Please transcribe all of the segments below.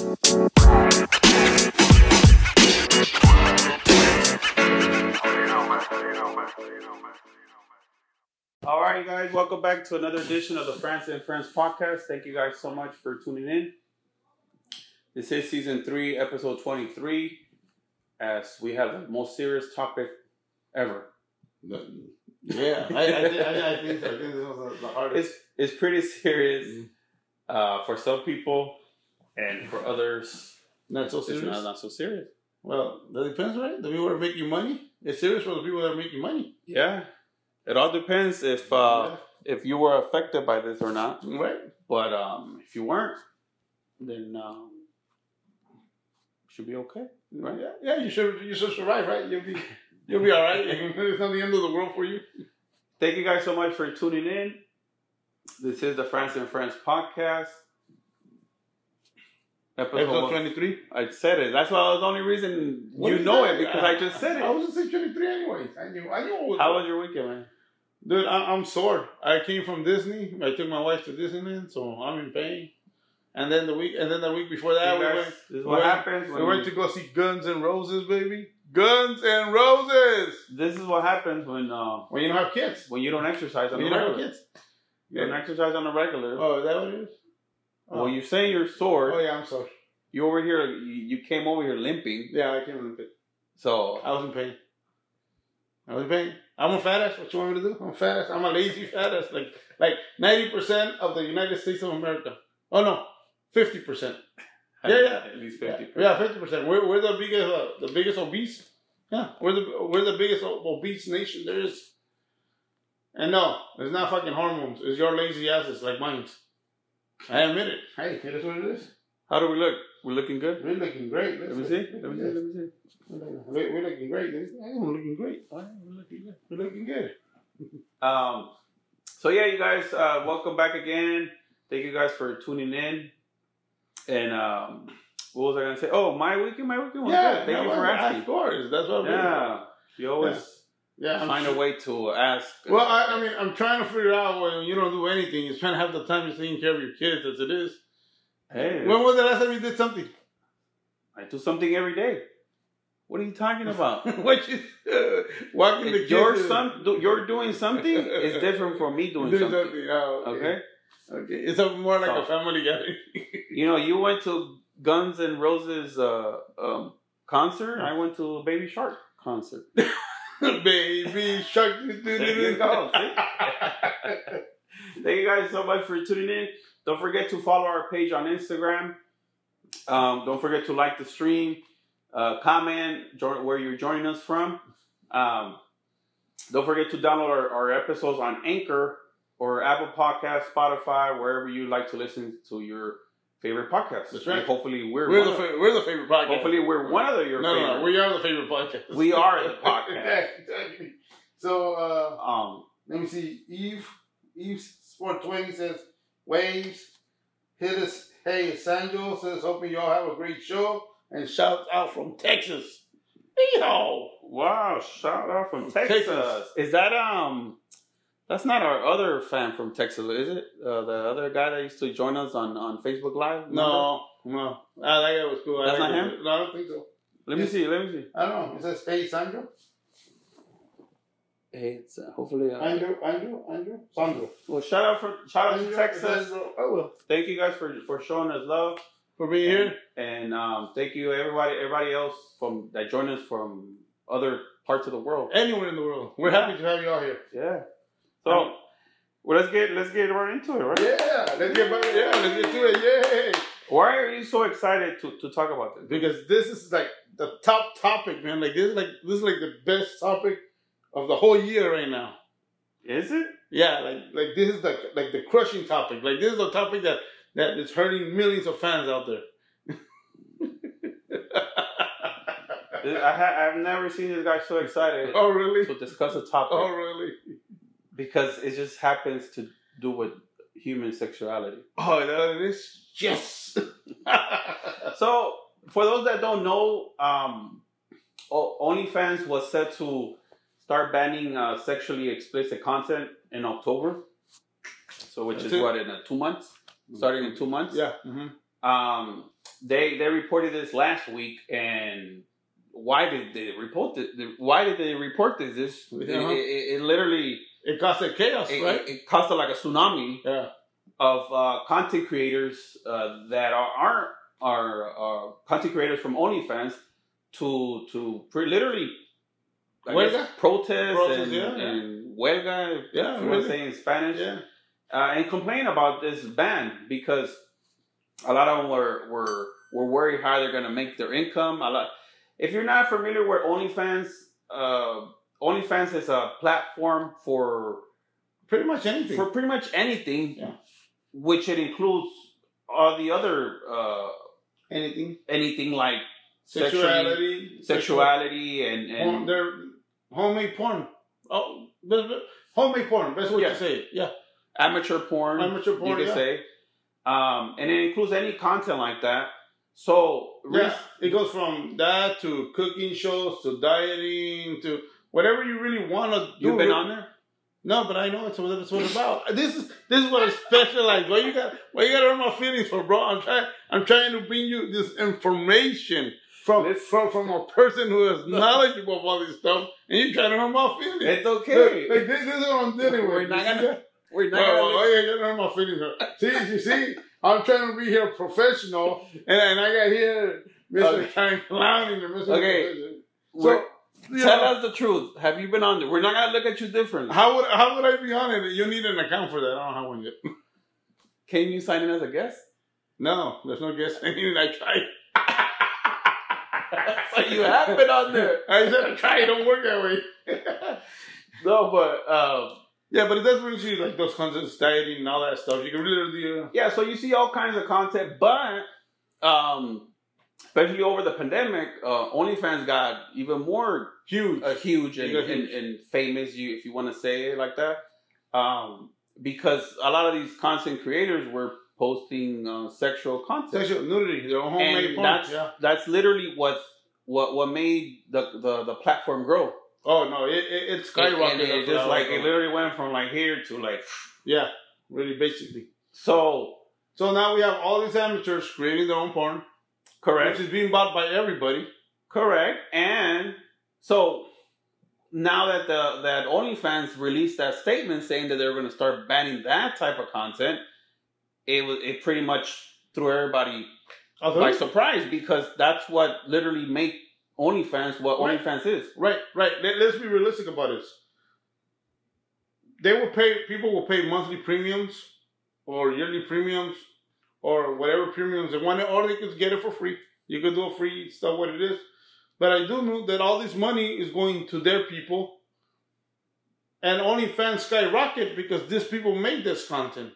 All right, guys, welcome back to another edition of the France and Friends podcast. Thank you guys so much for tuning in. This is season three, episode 23, as we have the most serious topic ever. Yeah, I, I, I, I think so. I think this was the- hardest. It's, it's pretty serious uh, for some people, and for others, Not so it's serious. not, not so serious. Well, that depends, right? The people that make you money. It's serious for the people that make you money. Yeah, it all depends if uh, if you were affected by this or not. right? But um, if you weren't, then um, should be okay, right? Yeah, yeah. You should you should survive, right? You'll be you'll be all right. it's not the end of the world for you. Thank you guys so much for tuning in. This is the France and Friends podcast. Episode, Episode one- twenty three. I said it. That's why the only reason you know it because I just said it. I it. was just saying twenty three anyways. I knew I knew. It was How was your weekend, man? Dude, I, I'm sore. I came from Disney. I took my wife to Disneyland, so I'm in pain. And then the week, and then the week before that, See, we went. this we what went- happens. We When went to go see Guns and Roses, baby. Guns and Roses. this is what happens when uh, When you don't have kids. when you don't exercise on When the you don't have regular. kids. You don't exercise on the regular. Oh, is that what it is? Oh, Well, you say you're sore. oh yeah, I'm sorry. You over here. You, came over here limping. Yeah, I can't remember. So I was in pain. I was in pain. I'm a fat ass. What you want me to do? I'm a fat ass. I'm a lazy fat ass. Like like ninety percent of the United States of America. Oh no, fifty percent. Yeah, yeah. At least Yeah, fifty. yeah, fifty percent. We're we're the biggest uh, the biggest obese. Yeah, we're the we're the biggest obese nation there is. And no, it's not fucking hormones. It's your lazy asses like mine. I admit it. Hey, it is what it is. How do we look? We're looking good. We're looking great. Let me see. Let me see. Let me see. We're, we're looking great. I'm looking great. We're looking good. We're looking good. Um, so yeah, you guys, uh, welcome back again. Thank you guys for tuning in. And um, what was I gonna say? Oh, my weekend, my weekend was good. Thank yeah, you for asking. Of course, that's what. Yeah, you always yeah. I'm find sure- a way to ask. Well, I, I mean, I'm trying to figure out when you don't do anything. You're trying to have the time you're taking care of your kids as it is. Hey, When was the last time you did something? I do something every day. What are you talking about? what you uh, walking the if kids? you're some, do- you're doing something, it's different from me doing Doing something. Oh, okay. Okay, Okay. It's a, more like So- a family gathering. you know, you went to Guns N' Roses uh, um, concert. I went to a Baby Shark concert. Baby shark. There you go, Thank you guys so much for tuning in. Don't forget to follow our page on Instagram. Um, don't forget to like the stream, uh, comment join, where you're joining us from. Um, don't forget to download our, our episodes on Anchor or Apple Podcast, Spotify, wherever you like to listen to your favorite podcasts. That's right. And hopefully we're, We're one the, of, fa- we're the favorite podcast. hopefully we're one of the, your no, favorite. no, no, we are the favorite podcast. We are the podcast. Exactly. So, uh, um, let me see. Eve, Eve Sport 20 says, Waves, hit us. Hey, Sanjo says, hoping y'all have a great show. And shout out from Texas. Yeehaw! Wow, shout out from Texas. Texas. Is that um that's not our other fan from Texas, is it? Uh, the other guy that used to join us on, on Facebook Live? remember? No, no. That guy was cool. I That's not it. him? No, I don't think so. Let me see, let me see. I don't know. It says, Hey, Sandro. Hey, it's uh, hopefully uh, Andrew, Andrew, Andrew, Sandro. well shout out for shout out to Texas. Sandro. Oh, well. Thank you guys for, for showing us love. For being here. And um thank you everybody everybody else from that joined us from other parts of the world. Anywhere in the world. We're happy to have you all here. Yeah. So well let's get let's get right into it, right? Yeah, let's get back. Yeah, let's get to it. Yay! Why are you so excited to, to talk about this? because this is like the top topic, man. Like this is like this is like the best topic of the whole year right now. Is it? Yeah, like like this is the like the crushing topic. Like this is the topic that that is hurting millions of fans out there. I ha- I've never seen this guy so excited oh really? to discuss a topic Oh really? because it just happens to do with human sexuality. Oh, that is. Yes. So, for those that don't know, um, OnlyFans was set to start banning uh, sexually explicit content in October. So, which That's is it. what in uh, two months, starting in two months. yeah. hmm Um, they they reported this last week, and why did they report this? Why did they report this? This it, Uh-huh. it, it literally It caused a chaos, it, right? it, it caused like a tsunami yeah. of uh, content creators uh, that are aren't are uh, content creators from OnlyFans to to pre- literally I Huelga? guess, protest, Protest, and, yeah, yeah. and huelga, Yeah, if you want to say in Spanish, Yeah. uh, and complain about this ban because a lot of them were were were worried how they're gonna make their income. A lot. If you're not familiar with OnlyFans, uh, OnlyFans is a platform for Pretty much anything. for pretty much anything, Yeah. which it includes all the other uh, anything. anything like sexually- Sexuality. sexuality and and homemade porn. Oh, homemade porn. That's what Yeah. you say. Yeah. amateur porn. Amateur porn, you could yeah. say, um, and it includes any content like that. So Yeah. It goes from that to cooking shows to dieting to whatever you really want to do. you've been on there. No, but I know it's what it's what about. This is this is what I specialize. Why you got why you got to hurt my feelings for, bro? I'm trying I'm trying to bring you this information from from from a person who is knowledgeable of all this stuff, and you trying to hurt my feelings. It's okay. like, this, this is what I'm dealing with. We're not gonna- We're not Well, gonna oh, yeah, you know my feelings. See, you see, I'm trying to be here professional, and, and I got here Mr. Okay. Kind clowning and Mr. Okay. We're- So, tell know, us the truth. Have you been on there? We're not gonna look at you different. how would how would I be on it? You need an account for that. I don't have one yet. Can you sign in as a guest? No, there's no guest. I mean, I tried. so you have been on there. I said I try. It don't work that way. No, but um, yeah, but it does bring you like those concepts, dieting and all that stuff. You can really uh, yeah. So you see all kinds of content, but um, especially over the pandemic, uh, OnlyFans got even more huge. uh, huge and, They and, and famous, you if you want to say it like that, um, because a lot of these content creators were posting uh, sexual content, Sexual nudity, their own homemade porn. that's Yeah. that's literally what what what made the the, the platform grow. Oh no, it it, it skyrocketed. it, up just like it literally went from like here to like yeah, really basically. so So now we have all these amateurs creating their own porn, correct. which is being bought by everybody. Correct. And so now that the that OnlyFans released that statement saying that they were going to start banning that type of content, it was it pretty much threw everybody by surprise because that's what literally made OnlyFans what Right. OnlyFans is. Right, right. Let, let's be realistic about this. They will pay. People will pay monthly premiums, or yearly premiums, or whatever premiums they want, or they could get it for free. You could do a free stuff, what it is. But I do know that all this money is going to their people, and OnlyFans skyrocket because these people make this content.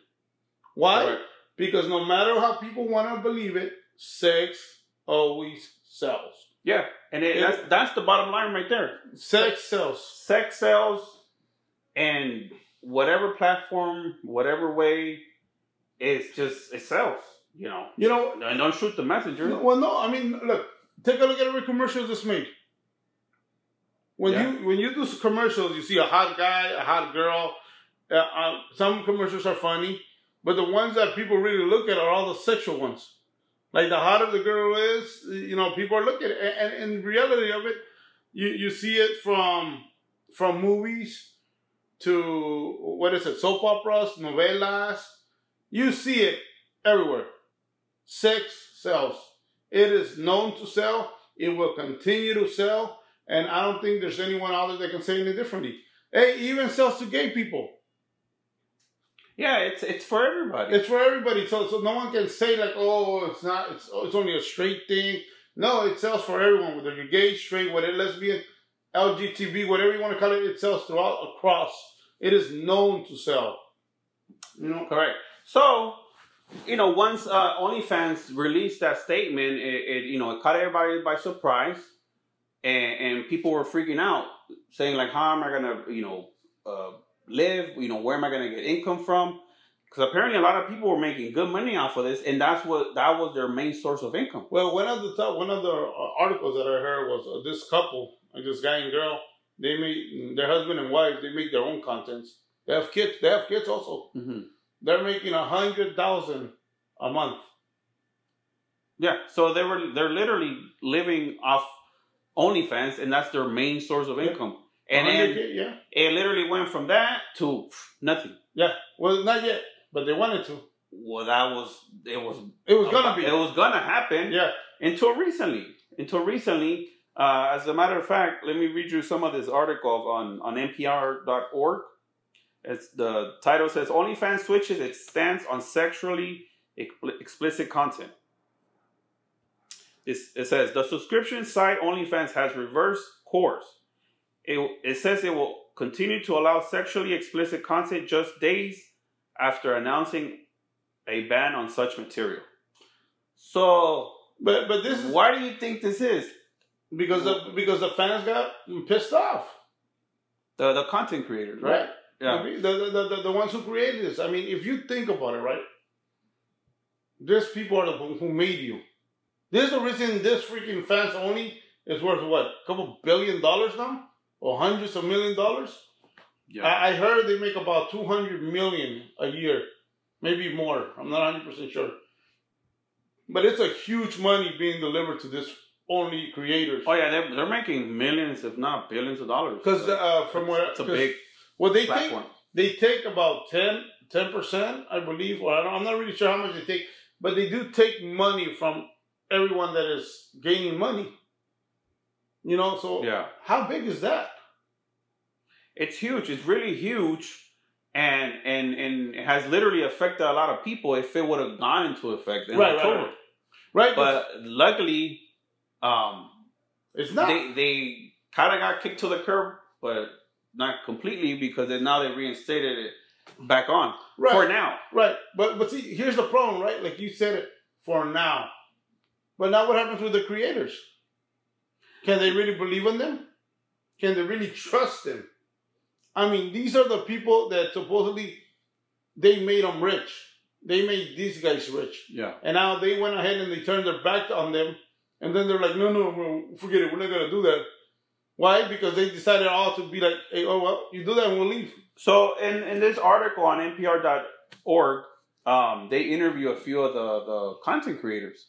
Why? Correct. Because no matter how people want to believe it, sex always sells. Yeah, and it, Yeah. that's that's the bottom line right there. Sex sells. Sex sells, and whatever platform, whatever way, it's just it sells. You know, You know, and don't shoot the messenger. Well, no, I mean, look, take a look at every commercial that's made. When Yeah. you when you do commercials, you see a hot guy, a hot girl. Uh, uh, some commercials are funny, but the ones that people really look at are all the sexual ones. Like the hotter the girl is, you know, people are looking. And, and in reality of it, you you see it from from movies to what is it, soap operas, novelas. You see it everywhere. Sex sells. It is known to sell. It will continue to sell. And I don't think there's anyone out there that can say any differently. It even sells to gay people. Yeah, it's it's for everybody. It's for everybody. So, so no one can say like, oh, it's not. It's oh, it's only a straight thing. No, it sells for everyone. Whether you're gay, straight, whether lesbian, LGTB, whatever you want to call it, it sells throughout across. It is known to sell. You know. Correct. So, you know, once uh, OnlyFans released that statement, it, it you know it caught everybody by surprise, and and people were freaking out, saying like, "How am I gonna, you know, uh, live? You know, where am I gonna get income from?" Because apparently, a lot of people were making good money off of this, and that's what that was their main source of income. Well, one of the top, one of the uh, articles that I heard was uh, this couple, like this guy and girl. They make their husband and wife. They make their own contents. They have kids. They have kids also. Mm-hmm. They're making a hundred thousand a month Yeah, so they were they're literally living off OnlyFans, and that's their main source of income. And then 100K, yeah, it literally went from that to nothing. yeah. Well, not yet, but they wanted to. Well, that was it was It was gonna be. it was gonna happen Yeah. until recently. Until recently, uh, as a matter of fact, let me read you some of this article on on NPR.org. It's the title says OnlyFans switches its stance on sexually explicit content. It's, it says the subscription site OnlyFans has reversed course. It, it says it will continue to allow sexually explicit content just days after announcing a ban on such material. So, But but this is why do you think this is? because the because the fans got pissed off, The the content creators, right? right? Yeah. The, the, the, the, ones who created this. I mean, if you think about it, right? These people are the who who made you. There's the reason this freaking fans only is worth what? A couple billion dollars now? Or hundreds of million dollars? Yeah. I, I heard they make about 200 million a year. Maybe more. I'm not 100% sure. But it's a huge money being delivered to this only creators. oh yeah, they're, they're making millions, if not billions of dollars. Because uh, from where it's a big what they take platform. they take about 10 percent, I believe, or I don't, I'm not really sure how much they take, but they do take money from everyone that is gaining money. You know, so Yeah. how big is that? It's huge. It's really huge. And and and it has literally affected a lot of people if it would have gone into effect in Right, right, October. right. Right, But luckily, um, it's not. they they kind of got kicked to the curb, but not completely because then now they reinstated it back on right, for now. right. But but see, here's the problem, right? Like you said it for now, but now what happens with the creators? Can they really believe in them? Can they really trust them? I mean, these are the people that supposedly they made them rich. They made these guys rich. Yeah. And now they went ahead and they turned their back on them. And then they're like, no, no, no, forget it. We're not going to do that. Why? Because they decided all to be like, hey, oh, well, you do that and we'll leave. So in, in this article on NPR.org, um, they interview a few of the, the content creators.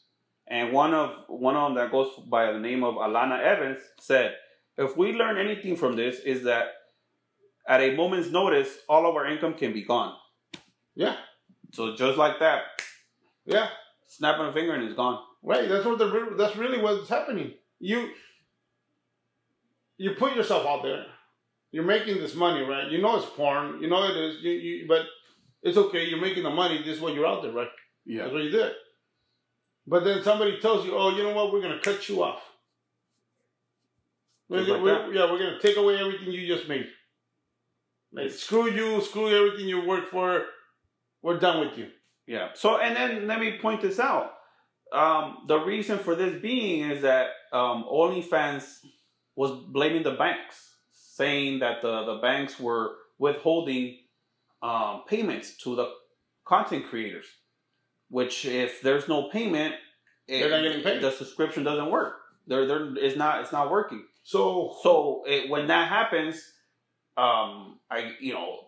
And one of one of them that goes by the name of Alana Evans said, if we learn anything from this is that at a moment's notice, all of our income can be gone. Yeah. So just like that, Yeah. snapping a finger and it's gone. Right. That's what the that's really what's happening. You you put yourself out there. You're making this money, right? You know it's porn. You know it is. You, you but it's okay. You're making the money. This is what you're out there, right? Yeah. That's what you did. But then somebody tells you, "Oh, you know what? We're gonna cut you off. We're, like we're- yeah, we're gonna take away everything you just made. Like screw you, screw everything you work for. We're done with you. Yeah. So, and then let me point this out. Um, the reason for this being is that um, OnlyFans was blaming the banks, saying that the, the banks were withholding um, payments to the content creators, which if there's no payment, it, They're not getting paid. the subscription doesn't work. There, there, it's not, it's not working. So So it, when that happens, um, I you know,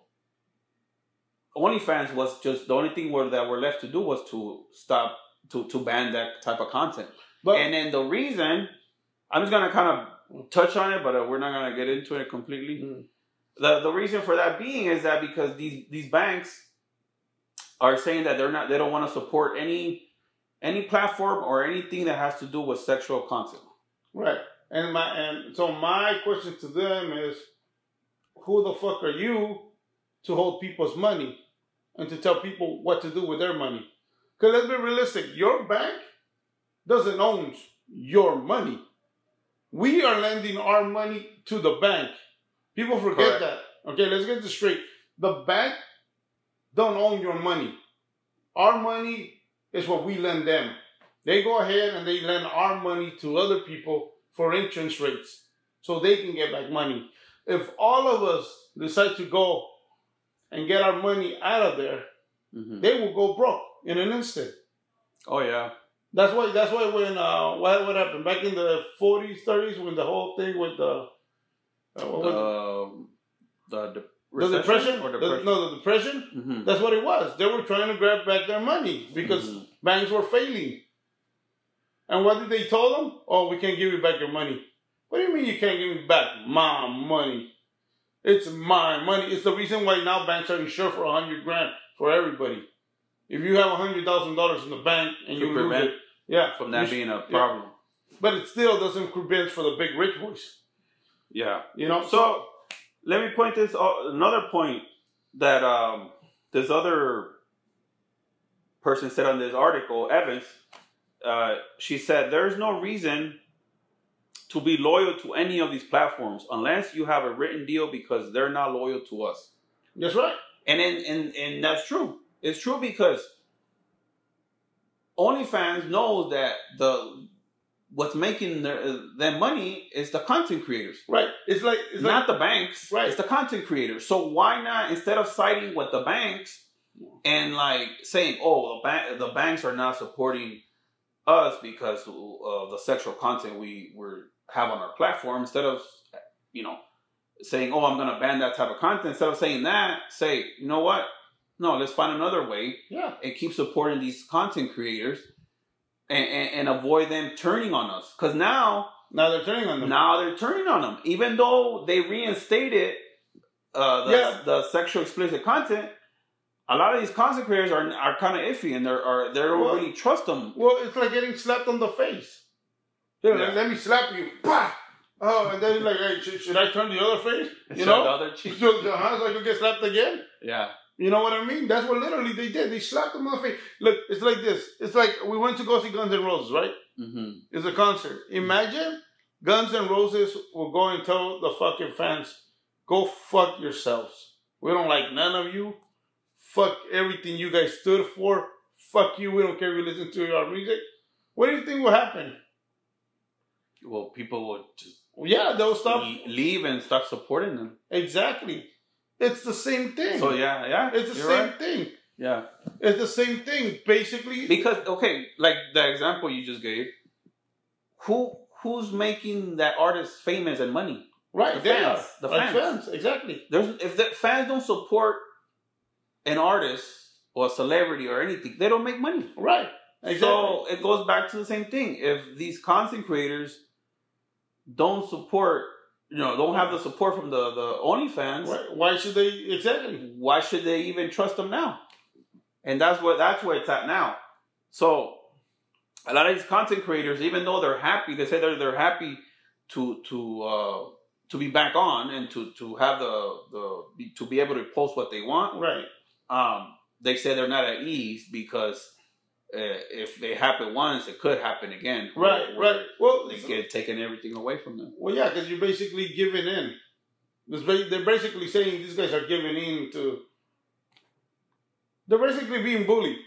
OnlyFans was just the only thing where that were left to do was to stop to to ban that type of content. but and then the reason, I'm just gonna kind of touch on it, but uh, we're not gonna get into it completely. Mm. The the reason for that being is that because these these banks are saying that they're not they don't want to support any any platform or anything that has to do with sexual content. Right. And my and so my question to them is who the fuck are you to hold people's money and to tell people what to do with their money? Cuz let's be realistic, your bank doesn't own your money. We are lending our money to the bank. People forget Correct. that. Okay, let's get this straight. The bank don't own your money. Our money is what we lend them. They go ahead and they lend our money to other people for interest rates so they can get back money. If all of us decide to go and get our money out of there, Mhm. they will go broke in an instant. Oh yeah. That's why. That's why when uh, what what happened back in the forties, thirties, when the whole thing with the uh, what was it? Um, the, de- the depression, or The- no, the depression. Mhm. That's what it was. They were trying to grab back their money because Mhm. banks were failing. And what did they tell them? Oh, we can't give you back your money. What do you mean you can't give me back my money? It's my money. It's the reason why now banks are insured for a hundred grand for everybody. If you have a hundred thousand dollars in the bank and To you lose it, yeah, From that being a problem. but it still doesn't prevent for the big rich boys. Yeah. You know, So let me point this uh, another point that um, this other person said on this article, Evans. Uh, she said there's no reason to be loyal to any of these platforms unless you have a written deal because they're not loyal to us. that's right. And and and, and that's true. It's true because OnlyFans knows that the what's making their, their money is the content creators Right. It's like it's not like the banks. Right. It's the content creators. So why not instead of citing with the banks and like saying, "Oh, the bank, the banks are not supporting us because of the sexual content we we have on our platform," instead of you know saying, "Oh, I'm going to ban that type of content," instead of saying that, say, "You know what? No, let's find another way yeah. and keep supporting these content creators." And, and, and avoid them turning on us because now Now they're turning on them. now they're turning on them, even though they reinstated uh, the, Yeah. the sexual explicit content. A lot of these content creators are are kind of iffy, and they're are they don't Well- really trust them. Well, it's like getting slapped on the face. Yeah. like, let me slap you. Bah! Oh, and then like, hey, should, should I turn the other face? You know? the other cheek. So, so I could get slapped again? Yeah, You know what I mean? That's what literally they did. They slapped them on the face. Look, it's like this. It's like we went to go see Guns N' Roses, right? hmm It's a concert. Imagine Guns N' Roses will go and tell the fucking fans, go fuck yourselves. We don't like none of you. Fuck everything you guys stood for. Fuck you. We don't care if you listen to our music. What do you think will happen? Well, people would just yeah, they'll stop. leave and stop supporting them. Exactly. It's the same thing. So yeah, yeah, It's the same right. thing. Yeah, It's the same thing. Basically, because okay, like the example you just gave, who who's making that artist famous and money? right? the they fans, are. the Like fans. Exactly. There's if the fans don't support an artist or a celebrity or anything, they don't make money. Right. Exactly. So it goes back to the same thing. If these content creators don't support, you know, don't have the support from the the OnlyFans, Right. Why should they? Exactly. why should they even trust them now? And that's where that's where it's at now. So a lot of these content creators, even though they're happy, they say they're they're happy to to uh, to be back on and to to have the the to be able to post what they want. Right. Um, they say they're not at ease because uh, if they happen once, it could happen again. Right. Where Right. Well, They get taken everything away from them. Well, yeah, because you're basically giving in. They're basically saying these guys are giving in to. They're basically being bullied.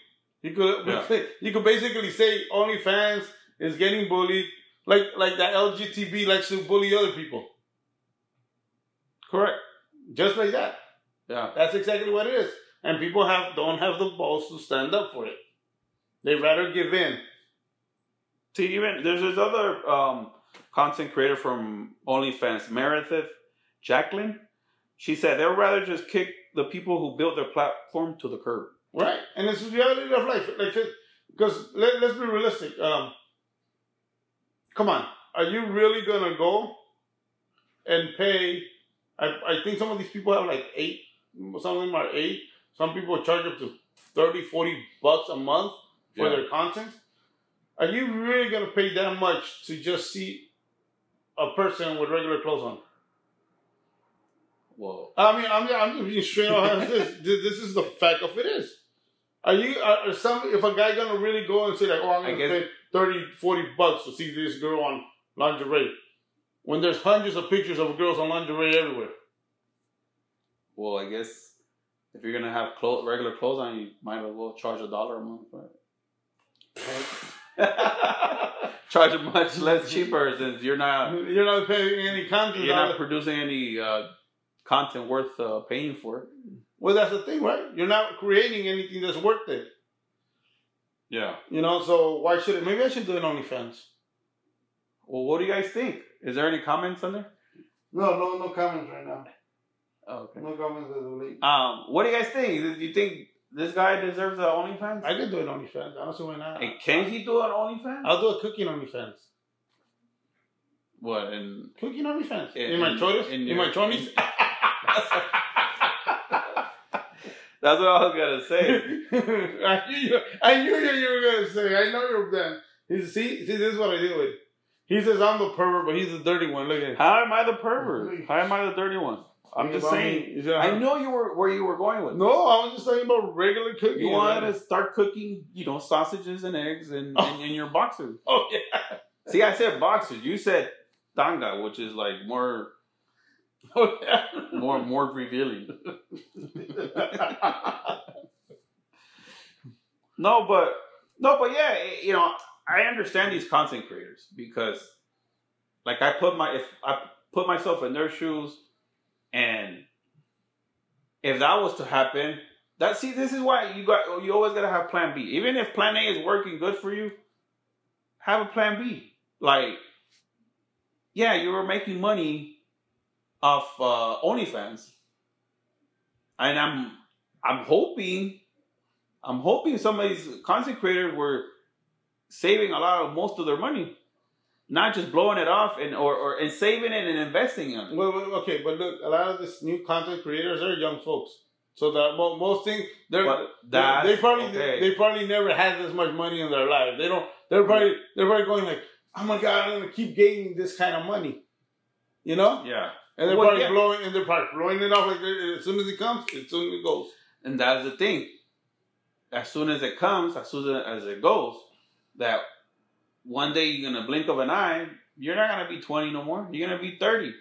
You could Yeah. you could basically say OnlyFans is getting bullied, like like that LGTB likes to bully other people. Correct. Just like that. Yeah. That's exactly what it is. And people have don't have the balls to stand up for it. They rather give in. See, even there's this other um, content creator from OnlyFans, Meredith Jacqueline. She said they'd rather just kick the people who built their platform to the curb. Right, and it's the reality of life. Like, because let, let's be realistic. Um, come on, are you really gonna go and pay? I, I think some of these people have like eight. Some of them are eight. Some people charge up to 30, 40 bucks a month for Yeah. their content. Are you really gonna pay that much to just see a person with regular clothes on? Well, I mean, I'm, I'm just being straight on this. this. Is the fact of it is. Are you, are, some, if a guy gonna really go and say like, oh, I'm gonna guess- pay 30, 40 bucks to see this girl on lingerie, when there's hundreds of pictures of girls on lingerie everywhere. well, I guess if you're gonna have clo- regular clothes on, you might as well charge a dollar a month for it. charge much less cheaper since you're not You're not paying any content. you're not producing any uh, content worth uh, paying for. well, that's the thing, right? You're not creating anything that's worth it. Yeah. You know, so why should it? Maybe I should do an OnlyFans. Well, what do you guys think? Is there any comments on there? No, no, no comments right now. Oh, okay. No comments late. Um, what do you guys think? Do you think this guy deserves an OnlyFans? I could do an OnlyFans. I don't see why not. Hey, can he do an OnlyFans? I'll do a cooking OnlyFans. What? And Cooking OnlyFans. In- In, my in- choices? in In, your- my twenties? that's what I was gonna say. I knew you. I knew you, you were gonna say. I know you're done. He's, see, see, this is what I deal with. He says I'm the pervert, but he's the dirty one. Look at him. How am I the pervert? How am I the dirty one? I'm just saying. I know you were where you were going with. No, I was just saying about regular cooking. You wanted to start cooking, you know, sausages and eggs and, oh. and, and your boxers. Oh yeah. See, I said boxers. You said tanga, which is like more, Oh yeah. more, more revealing. No, but no, but yeah, you know, I understand these content creators because, like, I put my if I put myself in their shoes, and if that was to happen, that see, this is why you got you always gotta have Plan B. Even if Plan A is working good for you, have a Plan B. Like, yeah, you were making money off uh, OnlyFans, and I'm I'm hoping I'm hoping some of these content creators were saving a lot of most of their money, not just blowing it off and or, or and saving it and investing in it. Well, well, okay, but look, a lot of these new content creators are young folks. So the mo- most things they're they, they probably okay. they probably never had this much money in their life. They don't. They're probably they're probably going like, oh my god, I'm gonna keep gaining this kind of money, you know. yeah, And they're Well, probably yeah. blowing and they're probably blowing it off like as soon as it comes, as soon as it goes. and that's the thing. As soon as it comes, as soon as it goes, that one day you're gonna blink of an eye, you're not gonna be 20 no more. You're gonna be 30.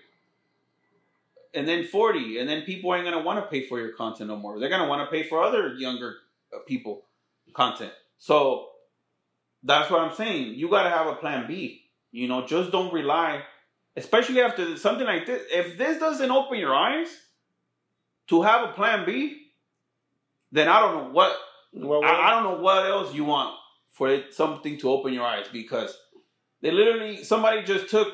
And then 40, and then people ain't gonna want to pay for your content no more. They're gonna want to pay for other younger uh, people content. So that's what I'm saying. You gotta have a plan B. You know, just don't rely, especially after something like this. If this doesn't open your eyes to have a plan B, then I don't know what Well, I, I don't know what else you want for it, something to open your eyes because they literally somebody just took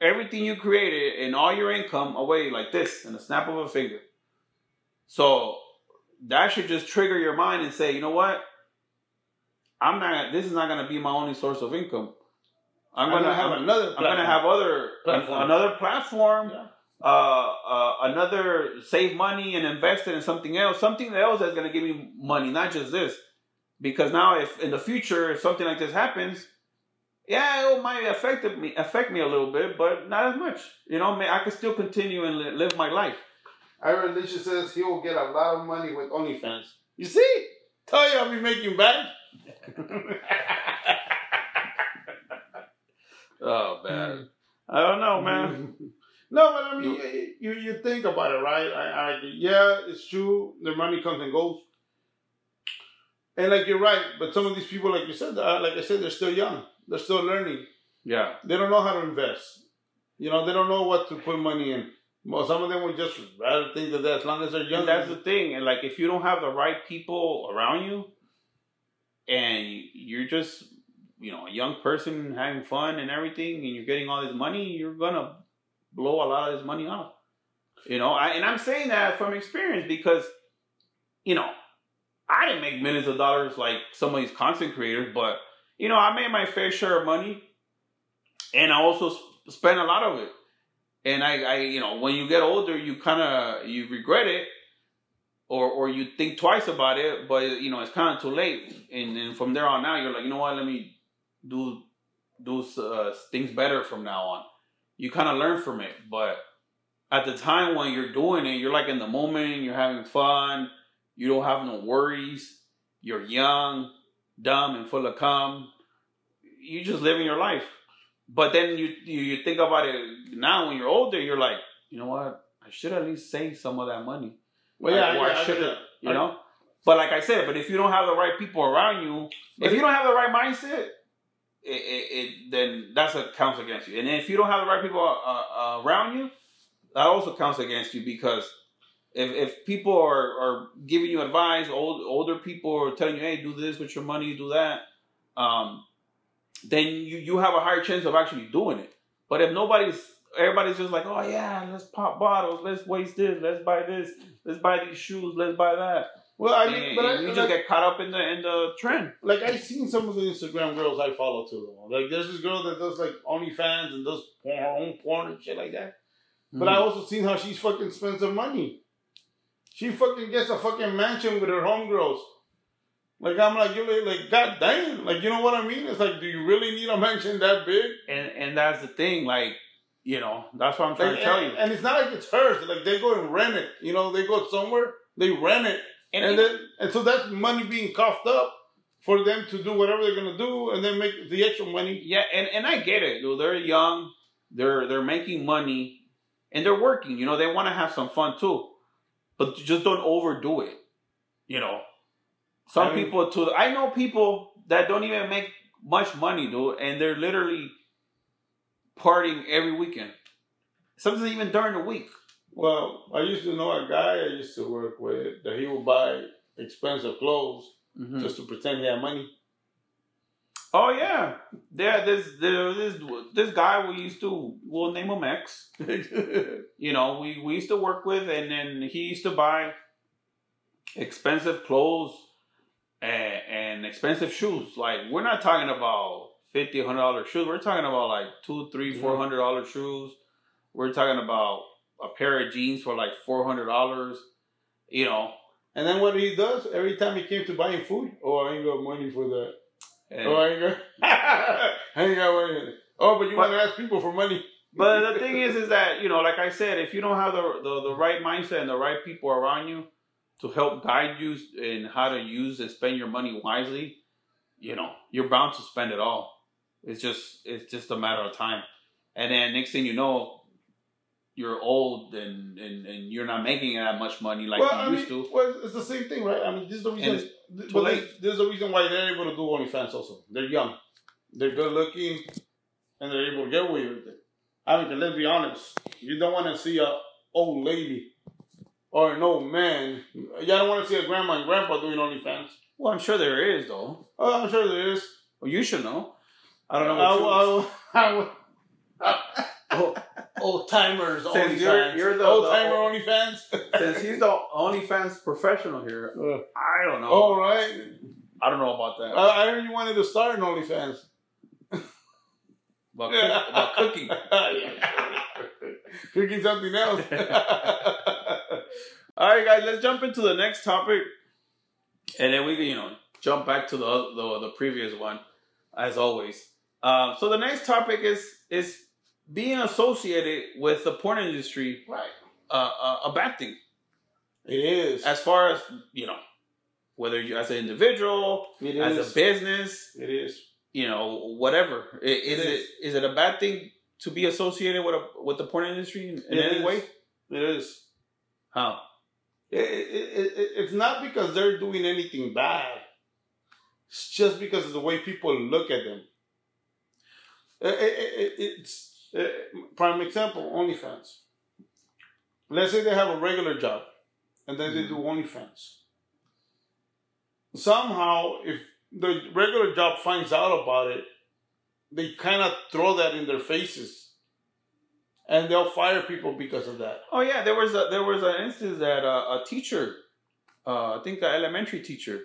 everything you created and all your income away like this in a snap of a finger. So that should just trigger your mind and say, you know what? I'm not. This is not going to be my only source of income. I'm, I'm going to have have. another. I'm going to have other Platform. another platform Yeah. uh, uh, another save money and invest it in something else, something else that's going to give me money, not just this. Because now, if in the future, if something like this happens, yeah, it might affect me, affect me a little bit, but not as much. You know, I can still continue and live my life. Ira Alicia says he will get a lot of money with OnlyFans. You see? Tell you I'll be making back. Oh man, hmm. I don't know, man. No, but I mean, you, you you think about it, right? I, I yeah, it's true. The money comes and goes, and like you're right. But some of these people, like you said, uh, like I said, they're still young. They're still learning. Yeah, They don't know how to invest. You know, they don't know what to put money in. Well, some of them would just rather think that as long as they're young, and that's the thing. And like, if you don't have the right people around you, and you're just, you know, a young person having fun and everything, and you're getting all this money, you're gonna blow a lot of this money off. You know, I, and I'm saying that from experience because, you know, I didn't make millions of dollars like some of these content creators, but you know, I made my fair share of money, and I also s- spent a lot of it. And I, I, you know, when you get older, you kind of you regret it, or or you think twice about it, but you know it's kind of too late. And then from there on out, you're like, you know what? Let me do do uh, things better from now on. You kind of learn from it, but at the time when you're doing it, you're like in the moment, you're having fun, you don't have no worries, you're young, dumb, and full of cum. You just living your life. But then you, you you think about it now when you're older, you're like, you know what? I should at least save some of that money. Well, yeah, Or I, should have, you know. But like I said, but if you don't have the right people around you, if you don't have the right mindset, it, it, it then that's a counts against you. And if you don't have the right people uh, uh, around you, that also counts against you because if, if people are, are giving you advice, old older people are telling you, hey, do this with your money, do that, um, then you, you have a higher chance of actually doing it. But if nobody's everybody's just like, oh yeah, let's pop bottles, let's waste this, let's buy this, let's buy these shoes, let's buy that. Well, I mean, but I, you like, just get caught up in the in the trend. like I seen some of the Instagram girls I follow too. Like there's this girl that does like OnlyFans and does her own porn and shit like that. But I Mhm. also seen how she's fucking spends her money. She fucking gets a fucking mansion with her homegirls. Like I'm like you like, god damn, like you know what I mean? It's like, do you really need a mansion that big? and and that's the thing, like you know, that's what I'm trying Like, to tell and, you. and it's not like it's hers. Like they go and rent it. You know, they go somewhere, they rent it, And, and then and so that's money being coughed up for them to do whatever they're gonna do, and then make the extra money. yeah, and, and I get it. Dude. They're young, they're they're making money, and they're working. You know, they want to have some fun too, but just don't overdo it. You know, some I mean- people too. I know people that don't even make much money, dude, and they're literally partying every weekend. Sometimes even during the week. Well, I used to know a guy I used to work with that he would buy expensive clothes Mhm. just to pretend he had money. Oh yeah, yeah. This this this guy we used to we'll name him X. You know, we we used to work with, and then he used to buy expensive clothes and, and expensive shoes. Like we're not talking about fifty, hundred dollar shoes. We're talking about like two, three, four mm-hmm. hundred dollar shoes. We're talking about a pair of jeans for like four hundred dollars. You know, And then what he does every time he came to buying food, oh, I ain't got money for that. And- Oh, I ain't got, I ain't got money. Oh, but you want to ask people for money. But the thing is, is that you know, like I said, if you don't have the, the the right mindset and the right people around you to help guide you in how to use and spend your money wisely, you know, you're bound to spend it all. It's just it's just a matter of time. And then next thing you know, you're old and and, and you're not making that much money like well, you I used mean, to. well, it's the same thing, right? I mean, this is the reason. Th- but late. This, this is the reason why they're able to do OnlyFans. Also, they're young, they're good looking, and they're able to get away with it. I mean, let's be honest. You don't want to see a old lady or an old man. You don't want to see a grandma and grandpa doing OnlyFans. Well, I'm sure there is though. Oh, I'm sure there is. Well, you should know. I don't know. I, What you- I, I, old, oh. Old timers Since you're- OnlyFans. you're the- old the timer old- OnlyFans. Since he's the OnlyFans professional here, Uh, I don't know. all right. I don't know about that. I, I heard you wanted to start an OnlyFans. about, cook, about cooking. Cooking something else. All right, guys, let's jump into the next topic, and then we can, you know, jump back to the the, the previous one, as always. Um, so the next topic is is being associated with the porn industry right. uh, uh, a bad thing, It is. as far as you know, whether you as an individual, It as is. a business, It is. you know, whatever. I- Is It it is. is it a bad thing to be associated with a with the porn industry in, in any is. way? It is. How? It, it, it, it- it's not because they're doing anything bad. It's just because of the way people look at them. It, it, it, it's uh, prime example OnlyFans. Let's say they have a regular job, and then they do OnlyFans. Somehow, if the regular job finds out about it, they kind of throw that in their faces, and they'll fire people because of that. Oh yeah, there was a there was an instance that uh, a teacher, uh, I think an elementary teacher,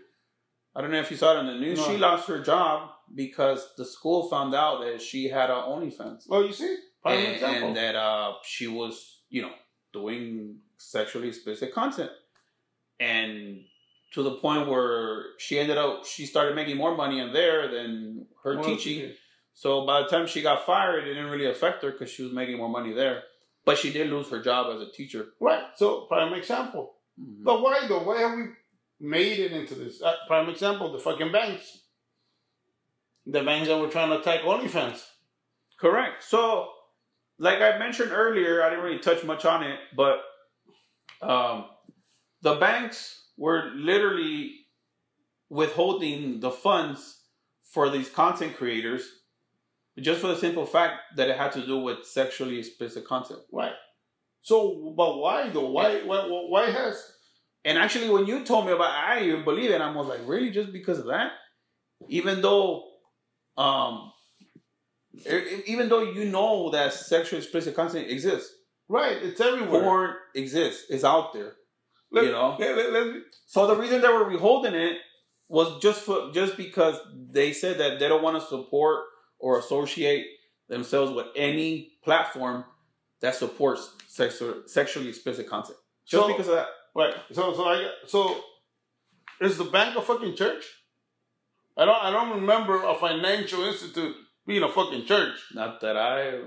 I don't know if you saw it in the news. No. She lost her job because the school found out that she had a OnlyFans Well, you see, prime and, example. and that uh, she was you know doing sexually explicit content, and to the point where she ended up she started making more money in there than her Well, teaching. So by the time she got fired, it didn't really affect her because she was making more money there. But she did lose her job as a teacher. Right. So, prime example. Mhm. But why though? Why have we made it into this? Uh, prime example: the fucking banks. The banks that were trying to attack OnlyFans. Correct. So, like I mentioned earlier, I didn't really touch much on it, but um, the banks were literally withholding the funds for these content creators just for the simple fact that it had to do with sexually explicit content. Right. So, but why though? Why? Why? Why has? And actually, when you told me about it, I didn't even believe it. I was like, really? Just because of that? Even though, um, even though you know that sexually explicit content exists, Right. It's everywhere. porn exists, It's out there. Let- you know. let- let- let- So the reason they were withholding it was just for just because they said that they don't want to support or associate themselves with any platform that supports sexual, sexually explicit content. Just So- because of that. Right. So so I so is the bank a fucking church? I don't I don't remember a financial institute being a fucking church. Not that I.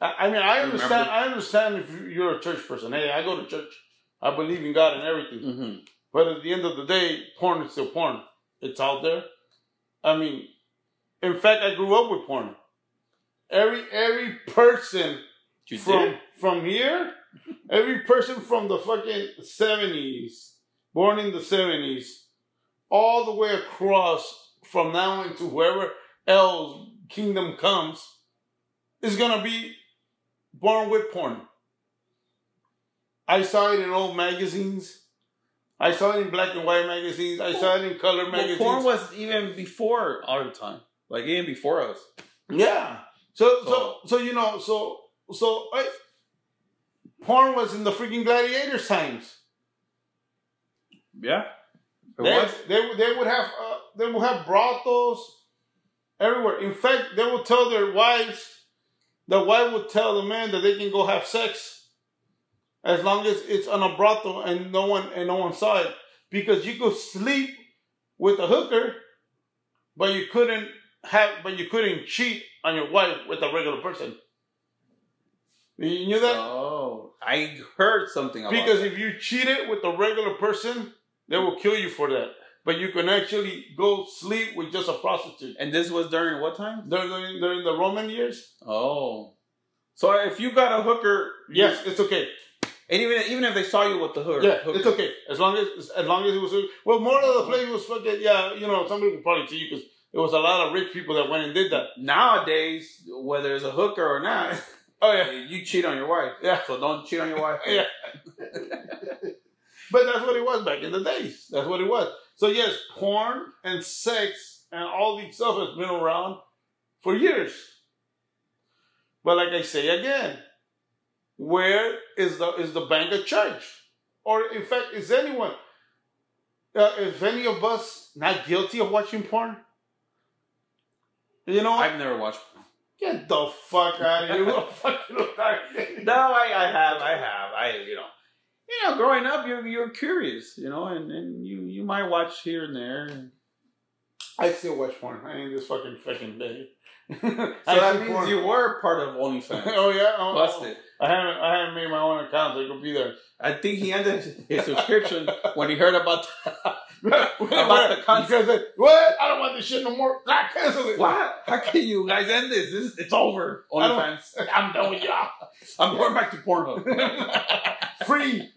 I, I mean I Remember- understand I understand if you're a church person. Hey, I go to church. I believe in God and everything. hmm But at the end of the day, porn is still porn. It's out there. I mean, in fact, I grew up with porn. Every every person You from did. from here, every person from the fucking seventies, born in the seventies, all the way across from now into whoever else kingdom comes, is gonna be born with porn. I saw it in old magazines. I saw it in black and white magazines. I saw it in color Well, magazines. porn was even before our time, like even before us. Yeah. So so So- so you know so so I, porn was in the freaking gladiators times. Yeah, it They, they would have uh, they would have brothels everywhere. In fact, they would tell their wives. The wife would tell the man that they can go have sex as long as it's on a brothel and no one and no one saw it because you could sleep with a hooker, but you couldn't have but you couldn't cheat on your wife with a regular person. You knew that? Oh, I heard something about Because that. if you cheated with a regular person, they will kill you for that. But you can actually go sleep with just a prostitute. and this was during what time? During, during the Roman years? Oh, so if you got a hooker, Yes, it's okay. and even even if they saw you with the hooker, Yeah, hooker, it's okay. As long as as long as it was well, more of the place was fucking yeah. You know, somebody would probably see you because there was a lot of rich people that went and did that. Nowadays, whether it's a hooker or not, Oh yeah, you cheat on your wife. Yeah. So don't cheat on your wife. yeah. but that's what it was back in the days. That's what it was. So yes, porn and sex and all these stuff has been around for years. But like I say again, where is the is the bank a church? Or in fact, is anyone uh, is any of us not guilty of watching porn? You know, I've never watched. get the fuck out of here! What a fucking retarded. No, I, I have, I have, I you know, you know, growing up, you're you're curious, you know, and, and you you might watch here and there. I still watch porn. I ain't this fucking fucking day. So that means you were part of OnlyFans. oh yeah, oh, oh, Busted. I haven't. I haven't made my own account. So I could be there. I think he ended his subscription when he heard about. about the concept. It- what? I don't want this shit no more. I cancel it. what? How can you guys end this? this it's over. OnlyFans. I'm done with y'all. I'm going back to Pornhub. Free.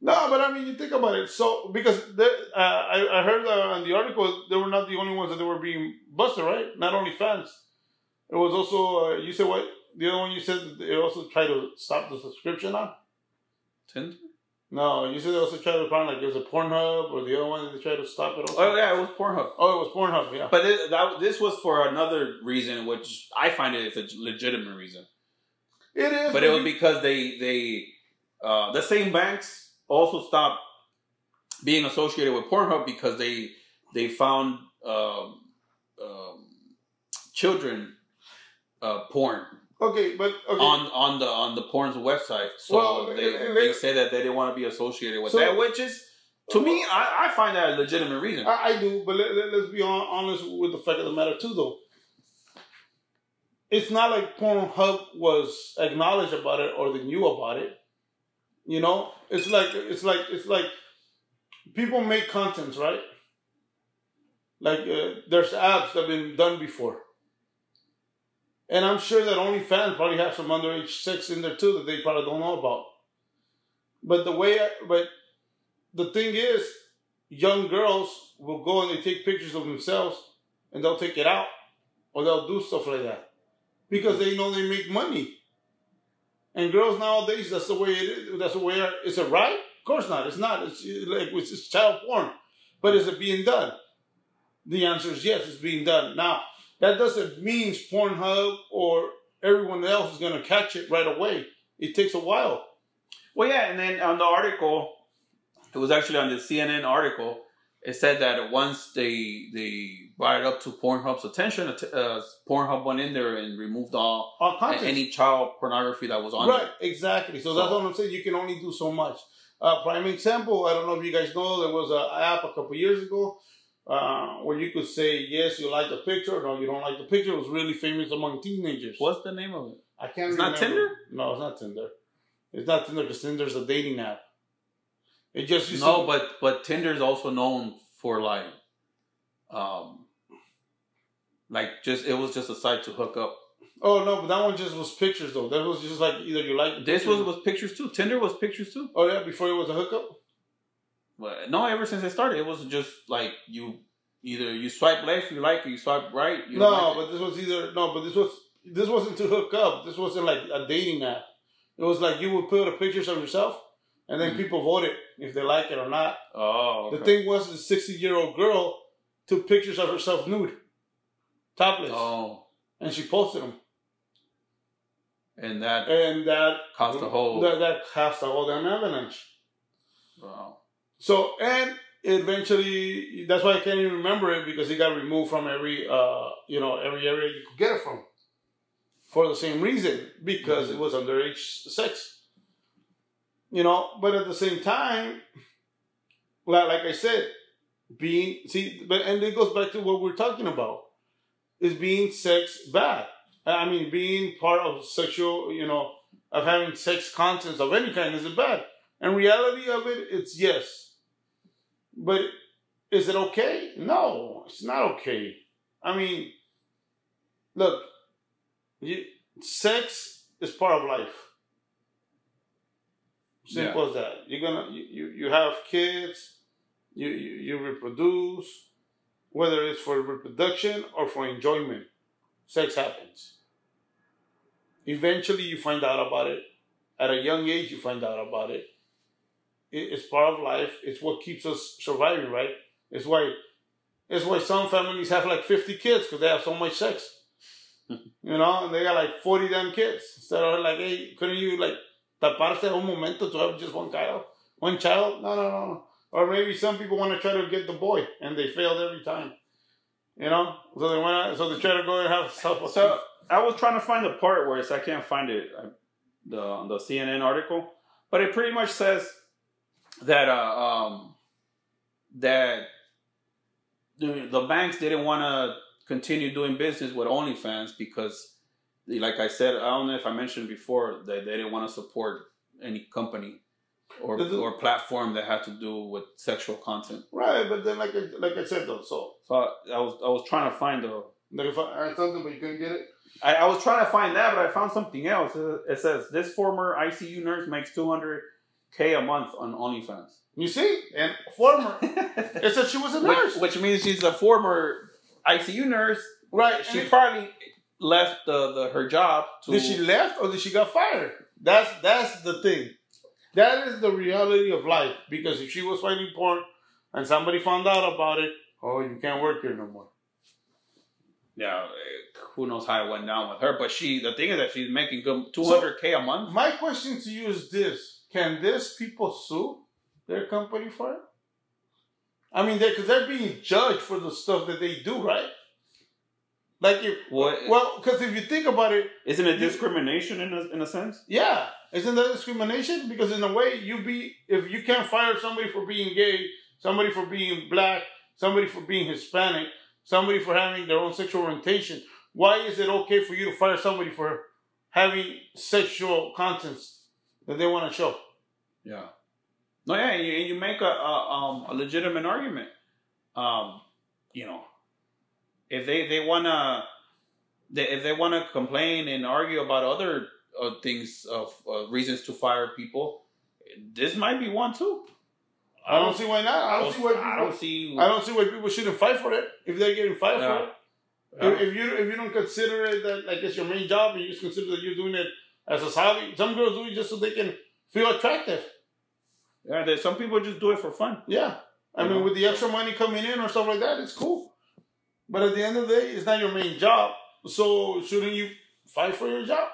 no, but I mean, you think about it. So because the, uh, I, I heard uh, in the article they were not the only ones that they were being busted, right? Not only fans. It was also uh, you said what the other one you said they also tried to stop the subscription on. Tinder? No, you said they also tried to find like it was a Pornhub or the other one they tried to stop it. Also? Oh yeah, it was Pornhub. Oh, it was Pornhub. Yeah. But this, that, this was for another reason, which I find it is a legitimate reason. It is. But it was because they they uh, the same banks also stopped being associated with Pornhub because they they found um, um, children uh, porn okay, but okay. on on the on the porn's website. So Well, they, they they- say that they didn't want to be associated with So- that, which is to me I, I find that a legitimate reason. I, I do, but let, let, us be hon- honest with the fact of the matter too, though. It's not like Pornhub was acknowledged about it or they knew about it. You know, it's like it's like it's like people make contents, right? Like uh, there's apps that have been done before, and I'm sure that OnlyFans probably have some underage sex in there too that they probably don't know about. But the way, I, but the thing is, young girls will go and they take pictures of themselves and they'll take it out or they'll do stuff like that because they know they make money. And girls nowadays, that's the way it is. That's the way. It, is it right? Of course not. It's not. It's like it's, it's child porn. But is it being done? The answer is yes. It's being done. Now that doesn't mean Pornhub or everyone else is going to catch it right away. It takes a while. Well, yeah, and then on the article, it was actually on the CNN article. It said that once they they brought it up to Pornhub's attention, uh, Pornhub went in there and removed all, All content. any child pornography that was on Right, there. exactly. So, that's what I'm saying. You can only do so much. Uh, prime example. I don't know if you guys know there was an app a couple years ago uh, where you could say yes, you like the picture, no, you don't like the picture. It was really famous among teenagers. What's the name of it? I can't. It's not remember. Tinder? No, it's not Tinder. It's not Tinder because Tinder's a dating app. It just No, to, but but Tinder's also known for like, um, like just it was just a site to hook up. Oh no, but that one just was pictures though. That was just like either you like This was was pictures too. Tinder was pictures too. Oh yeah, before it was a hookup. But no, ever since it started, it was just like you either you swipe left, you like it, you swipe right. You no, like but this was either no, but this was this wasn't to hook up. This wasn't like a dating app. It was like you would put a pictures of yourself, and then Mhm. people voted if they like it or not. oh, okay. The thing was, the sixty year old girl took pictures of herself nude, topless, oh, and she posted them, and that and that caused a whole. that, that caused a whole damn avalanche. wow. So and eventually, that's why I can't even remember it because it got removed from every uh you know every area you could get it from. For the same reason, because it was underage sex. You know, but at the same time, like, like I said, being see, but and it goes back to what we're talking about, is being sex bad. I mean, being part of sexual, you know, of having sex contents of any kind is bad? And reality of it, it's yes. But is it okay? No, it's not okay. I mean, look, you, sex is part of life. Simple as that. You're gonna you, you, have kids, you, you you reproduce, whether it's for reproduction or for enjoyment, sex happens. Eventually you find out about it. At a young age you find out about it- it's part of life. It's what keeps us surviving, right? It's why it's why some families have like 50 kids because they have so much sex. you know, and they got like 40 damn kids. Instead of like, hey, couldn't you like taparse un momento to have just one child? One child? No, no, no, no. Or maybe some people want to try to get the boy and they failed every time. You know? So they want to, so they try to go and have self So I was trying to find the part where it's I can't find it uh, the the CNN article, but it pretty much says that uh, um that the, the banks didn't want to continue doing business with OnlyFans because, like I said, I don't know if I mentioned before that they didn't want to support any company or or platform that had to do with sexual content. Right, but then like I, like I said though, so So I, I was I was trying to find the like if I, I something but you couldn't get it. I, I was trying to find that, but I found something else. It says this former ICU nurse makes 200k a month on OnlyFans. You see? And former. It said she was a nurse. which, which means she's a former ICU nurse. right. She probably left the, the her job to. did she left or did she got fired? That's that's the thing. That is the reality of life. Because if she was fighting porn and somebody found out about it, oh, you can't work here no more. yeah, who knows how it went down with her? But she, the thing is that she's making good 200k a month. My question to you is this: Can this people sue their company for it? I mean, because they're being judged for the stuff that they do, right? Like if What? well, because if you think about it, Isn't it discrimination in a, in a sense? Yeah, isn't that discrimination? Because in a way, you be if you can't fire somebody for being gay, somebody for being black, somebody for being Hispanic, somebody for having their own sexual orientation, why is it okay for you to fire somebody for having sexual contents that they want to show? Yeah. No, yeah, and you, you make a, a um a legitimate argument. Um, you know, if they they wanna, they, if they wanna complain and argue about other uh, things of uh, reasons to fire people, this might be one too. I don't see why not. I don't see why I don't people. see. I don't see why people shouldn't fight for it if they're getting fired Yeah. for it. Yeah. If, if you if you don't consider it that like it's your main job and you just consider that you're doing it as a hobby, some girls do it just so they can feel attractive. Yeah, there's some people just do it for fun. Yeah. I You mean, know? with the extra money coming in or stuff like that, it's cool. But at the end of the day, it's not your main job. So shouldn't you fight for your job?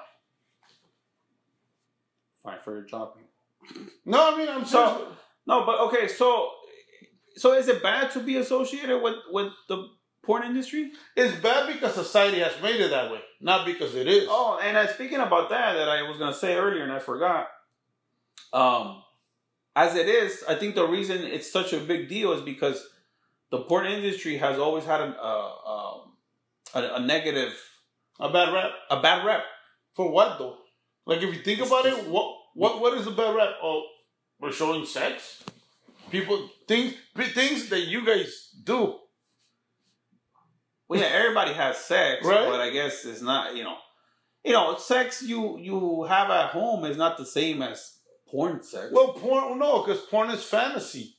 Fight for your job. No, I mean I'm So- serious. No, but okay, so so is it bad to be associated with with the porn industry? it's bad because society has made it that way, not because it is. Oh, and uh, speaking about that, that I was gonna say earlier and I forgot. Um, as it is, I think the reason it's such a big deal is because the porn industry has always had an, uh, um, a, a negative, A bad rap a bad rep. for what though? Like if you think about it, what what what is a bad rap? Oh, we're showing sex. People think things that you guys do. Well, yeah, everybody has sex, Right. but I guess it's not. You know, you know, sex you you have at home is not the same as porn sex. Well, porn no, because porn is fantasy.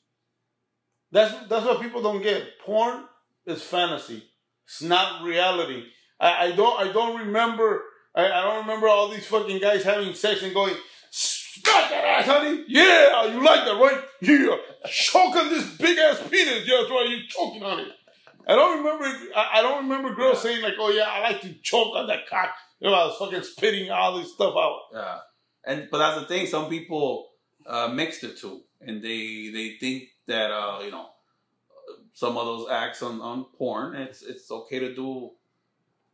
That's that's what people don't get. Porn is fantasy. It's not reality. I, I don't I don't remember I, I don't remember all these fucking guys having sex and going, smack that ass, honey. Yeah, you like that, right? Yeah. Choke on this big ass penis. Yeah, that's why you choking on it. I don't remember I, I don't remember girls saying like, oh yeah, I like to choke on that cock. You know, I was fucking spitting all this stuff out. Yeah, and but that's the thing. Some people uh, mix the two, and they they think that uh, you know some of those acts on, on porn, it's it's okay to do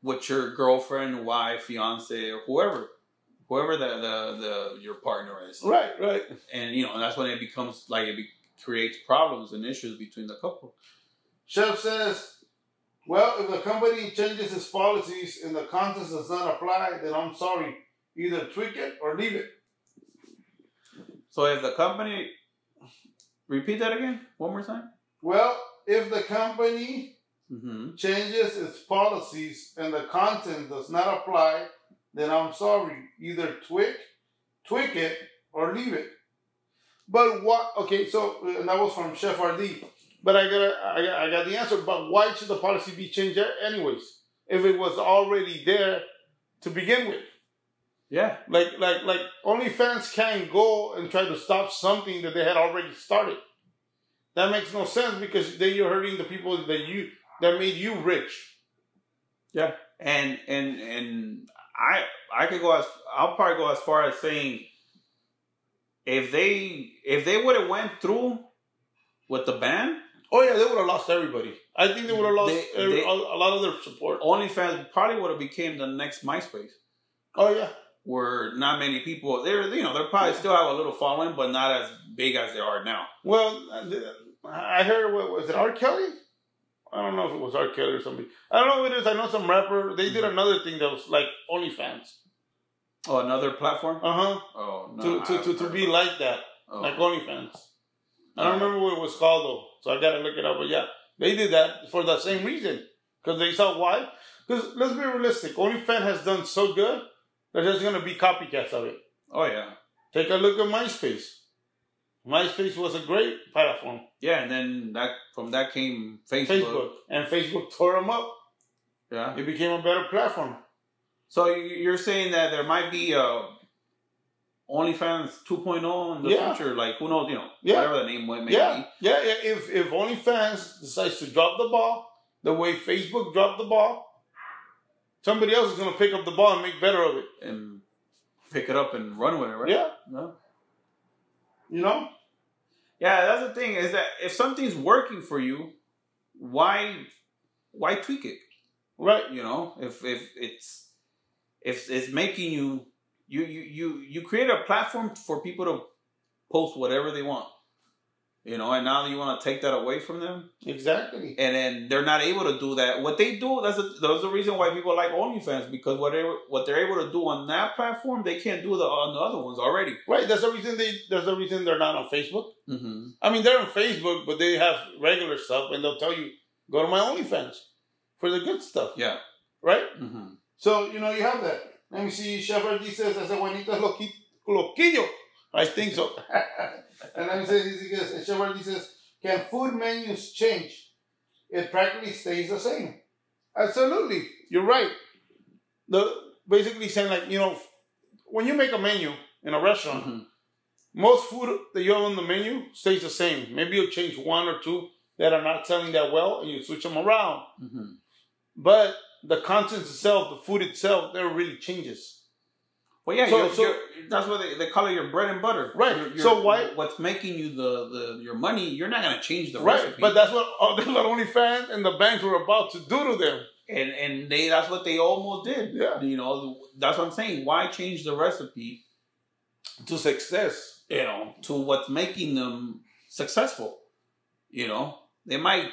with your girlfriend, wife, fiance, or whoever, whoever the the, the your partner is, Right, right. and you know that's when it becomes like it be, creates problems and issues between the couple. Chef says, well, if the company changes its policies and the contest does not apply, then I'm sorry. Either tweak it or leave it. So if the company repeat that again one more time. Well, if the company Mm-hmm. changes its policies and the content does not apply, then I'm sorry. Either tweak, tweak it or leave it. But what? Okay, so and that was from Chef RD. But I got I got, I got the answer. But why should the policy be changed anyways? If it was already there to begin with. Yeah, Like like like OnlyFans can't go and try to stop something that they had already started. That makes no sense because then you're hurting the people that you that made you rich. Yeah, and and and I I could go as I'll probably go as far as saying if they if they would have went through with the ban, Oh yeah, they would have lost everybody. I think they would have lost They- every, they- a, a lot of their support. OnlyFans probably would have became the next MySpace, Oh yeah, where not many people they're you know they're probably still have a little following, but not as big as they are now. well, I heard what was it R. Kelly? I don't know if it was R. Kelly or somebody. I don't know who it is. I know some rapper. They did another thing that was like OnlyFans. Oh, another platform. Uh huh. Oh, no, To to to, to be like that. Oh. like OnlyFans. I don't remember what it was called though, so I gotta look it up. But yeah, they did that for the same reason because they saw why. Because let's be realistic, OnlyFans has done so good that just gonna be copycats of it. oh yeah, Take a look at MySpace. MySpace was a great platform. yeah, and then that from that came Facebook. Facebook and Facebook tore them up. Yeah. It became a better platform. So you- you're saying that there might be uh, OnlyFans 2.0 in the Yeah. future, like who knows, you know, Yeah. whatever the name may be. Yeah, yeah, yeah. If if OnlyFans decides to drop the ball the way Facebook dropped the ball, somebody else is gonna pick up the ball and make better of it. and pick it up and run with it, right? Yeah, No? you know. Yeah, that's the thing is that if something's working for you, why why tweak it? Right. You know, if if it's if it's making you you you you you create a platform for people to post whatever they want. You know, and now you want to take that away from them, Exactly. and then they're not able to do that. What they do, that's a, that's the reason why people like OnlyFans because what they what they're able to do on that platform, they can't do the on the other ones already. Right. That's the reason they. That's the reason they're not on Facebook. Mm-hmm. I mean, they're on Facebook, but they have regular stuff, and they'll tell you go to my OnlyFans for the good stuff. Yeah. Right. Mm-hmm. So you know you have that. Let me see. Chef RD says ese Juanito es loqui- loquillo. I think so. and let me say this because RD says, can food menus change? It practically stays the same. Absolutely, you're right. The basically saying like you know, when you make a menu in a restaurant, Mm-hmm. most food that you have on the menu stays the same. Maybe you'll change one or two that are not selling that well, and you switch them around. Mm-hmm. But the content itself, the food itself, never really changes. Well, yeah, So- you're, so- you're, that's what they, they call it your bread and butter. Right. So why- What's making you the, the your money? You're not gonna change the right. recipe. But that's what oh, that's what OnlyFans and the banks were about to do to them. and and they that's what they almost did. Yeah. You know, that's what I'm saying. Why change the recipe? To success. You know, to what's making them successful. You know, they might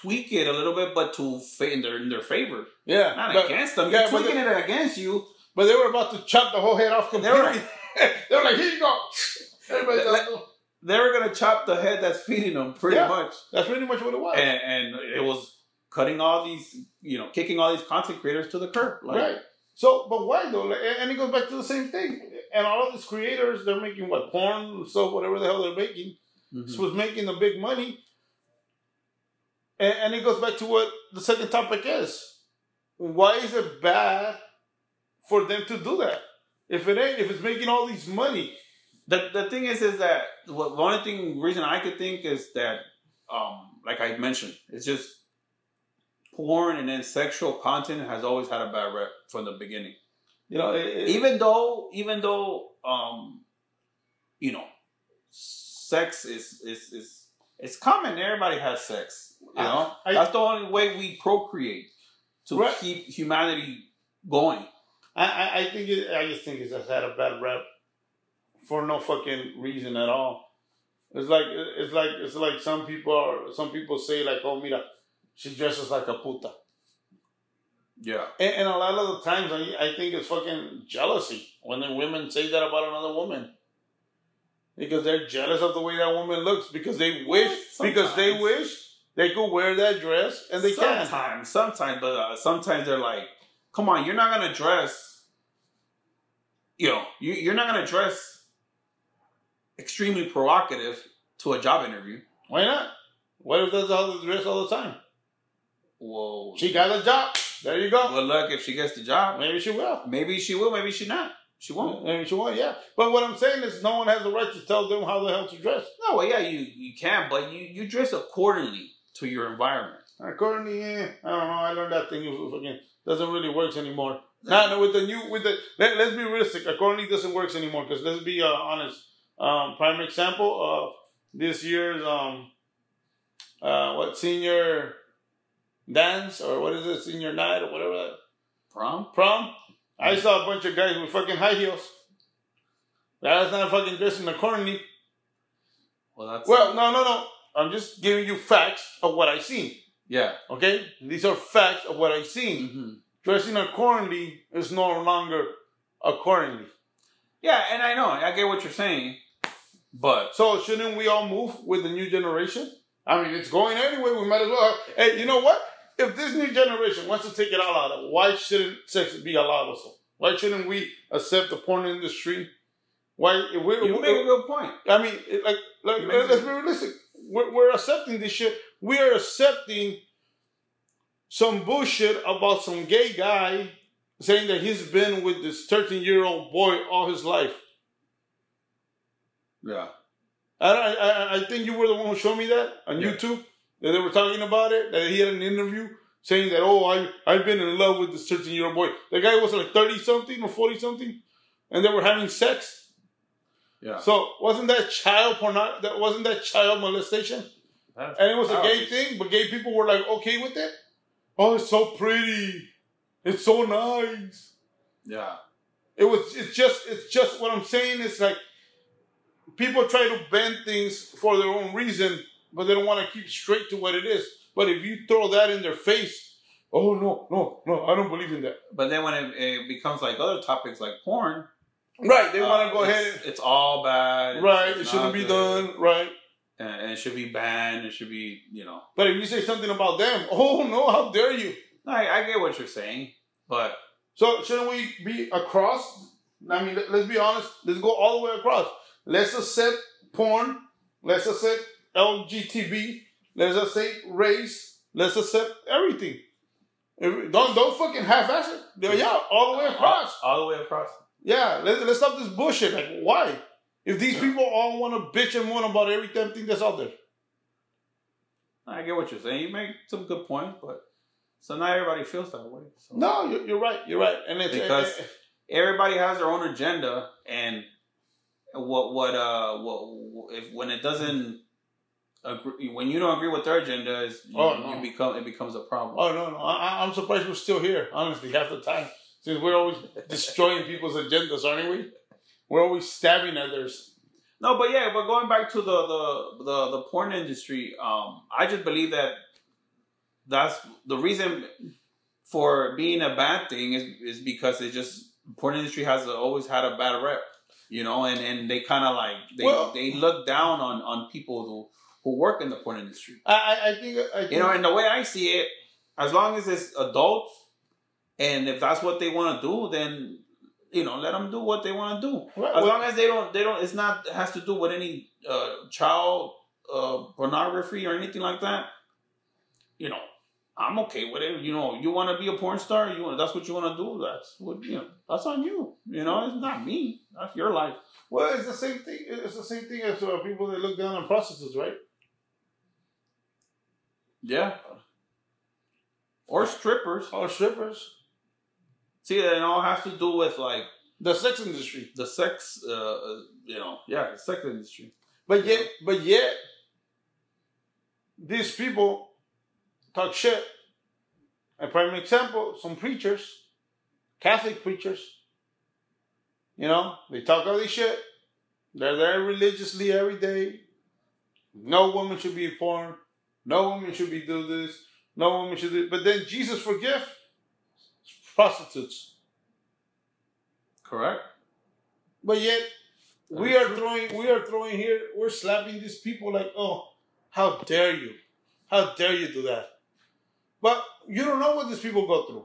tweak it a little bit, but to in their in their favor, Yeah. not but, against them. yeah, You're tweaking it against you. But they were about to chop the whole head off They completely. were They were like, here you go. Everybody Let- does- they were gonna chop the head that's feeding them, pretty Yeah. much. That's pretty much what it was. and, and it was cutting all these, you know, kicking all these content creators to the curb. Like, right. So, but why though? Like, and it goes back to the same thing. And all of these creators, they're making what porn, so whatever the hell they're making. mhm. This was making the big money. And, and it goes back to what the second topic is. Why is it bad for them to do that? If it ain't, if it's making all these money, The the thing is, is that what the only thing reason I could think is that, um, like I mentioned, it's just porn and then sexual content has always had a bad rep from the beginning. you know, it, it- Even though, even though, um, you know, sex is is is it's common. Everybody has sex. You know, I- that's the only way we procreate to Right. keep humanity going. I, I, I think it, I just think it's just had a bad rep for no fucking reason at all. It's like it's like it's like some people are some people say like oh mira she dresses like a puta Yeah. and, and a lot of the times I, I think it's fucking jealousy when the women say that about another woman because they're jealous of the way that woman looks because they wish because they wish they could wear that dress and they can't. sometimes, sometimes, but uh, sometimes they're like, "Come on, you're not gonna dress. You know, you, you're not gonna dress extremely provocative to a job interview." Why not? What if that's how they dress all the time? Whoa. She got a job. There you go. Well, look, if she gets the job, Maybe she will. maybe she will, maybe she not. She won't. Maybe she won't. Yeah. But what I'm saying is, no one has the right to tell them how the hell to dress. No, well, yeah, you you can, but you you dress accordingly to your environment. Accordingly, eh, I don't know. I learned that thing. Fucking doesn't really works anymore. Nah, no, with the new with the let, let's be realistic. Accordingly, doesn't works anymore because let's be uh, honest. Um, prime example of this year's um, uh, what senior dance or what is it, senior night or whatever that Prom? prom. I saw a bunch of guys with fucking high heels. That's not fucking dressing accordingly. Well, that's Well, no, no, no. I'm just giving you facts of what I seen. Yeah. Okay, these are facts of what I've seen. hmm Dressing accordingly is no longer accordingly. Yeah, and I know, I get what you're saying, but So shouldn't we all move with the new generation? I mean, it's going anyway. We might as well. Hey, you know what? If this new generation wants to take it all out, of, why shouldn't sex be allowed also? Why shouldn't we accept the porn industry? Why we're, you make a good point. I mean, like, like You make a let's be realistic. We're, we're accepting this shit. We are accepting some bullshit about some gay guy saying that he's been with this 13 year old boy all his life. Yeah. I, I, I- think you were the one who showed me that on Yeah. YouTube. That they were talking about it. That he had an interview saying that, oh, I, I've been in love with this 13 year old boy. The guy was like 30 something or 40 something. And they were having sex. Yeah. So wasn't that child porn? That wasn't that child molestation? And it was a gay thing, but gay people were like okay with it. Oh, it's so pretty. It's so nice. Yeah. It was. It's just. It's just what I'm saying. Is like people try to bend things for their own reason, but they don't want to keep straight to what it is. But if you throw that in their face, oh no, no, no, I don't believe in that. But then when it, it becomes like other topics like porn, Right? They want uh, to go it's- ahead. and It's all bad. Right? it's It shouldn't be good, done. Right? And, and it should be banned. It should be, you know. But if you say something about them, oh no, how dare you? I, I get what you're saying, but So shouldn't we be across? I mean, let, us be honest. Let's go all the way across. Let's accept porn. Let's accept LGTB. Let's accept race. Let's accept everything. Don't don't fucking half-ass it. Yeah, all the way across. all, all the way across. Yeah, let's let's stop this bullshit. Like, why? If these people all want to bitch and moan about every damn thing that's out there. I get what you're saying. You make some good points, but so not everybody feels that way. So. No, you're, you're right. You're right. And it's Because- everybody has their own agenda, and what what uh what if when it doesn't agree when you don't agree with their agenda, is you, Oh, no. you become it becomes a problem. Oh no, no, I, I'm surprised we're still here. Honestly, half the time, since we're always destroying people's agendas, aren't we? We're always stabbing others. No, but yeah, but going back to the the the, the porn industry, um, I just believe that that's the reason for being a bad thing is is because it just porn industry has always had a bad rep, you know, and and they kind of like they Well- they look down on on people who who work in the porn industry. I, I, think, I think You know, and the way I see it, as long as it's adults, and if that's what they want to do, then you know, let them do what they want to do. Right, As long as they don't, they don't. It's not has to do with any uh, child uh, pornography or anything like that. You know, I'm okay with it. You know, you want to be a porn star. You want that's what you want to do. That's what you know. That's on you. You know, it's not me. That's your life. Well, it's the same thing. It's the same thing as uh, people that look down on prostitutes, right? Yeah. Or strippers. Or strippers. See, it all has to do with like The sex industry. the sex. Uh, uh, you know, yeah, the sex industry. But yet, but yet, these people talk shit. A prime example: some preachers, Catholic preachers. You know, they talk all this shit. They're there religiously every day. No woman should be porn. No woman should be do this. No woman should do. But then Jesus forgive prostitutes. Correct. But yet, we are true. throwing, we are throwing here, we're slapping these people like, oh, how dare you? How dare you do that? But you don't know what these people go through.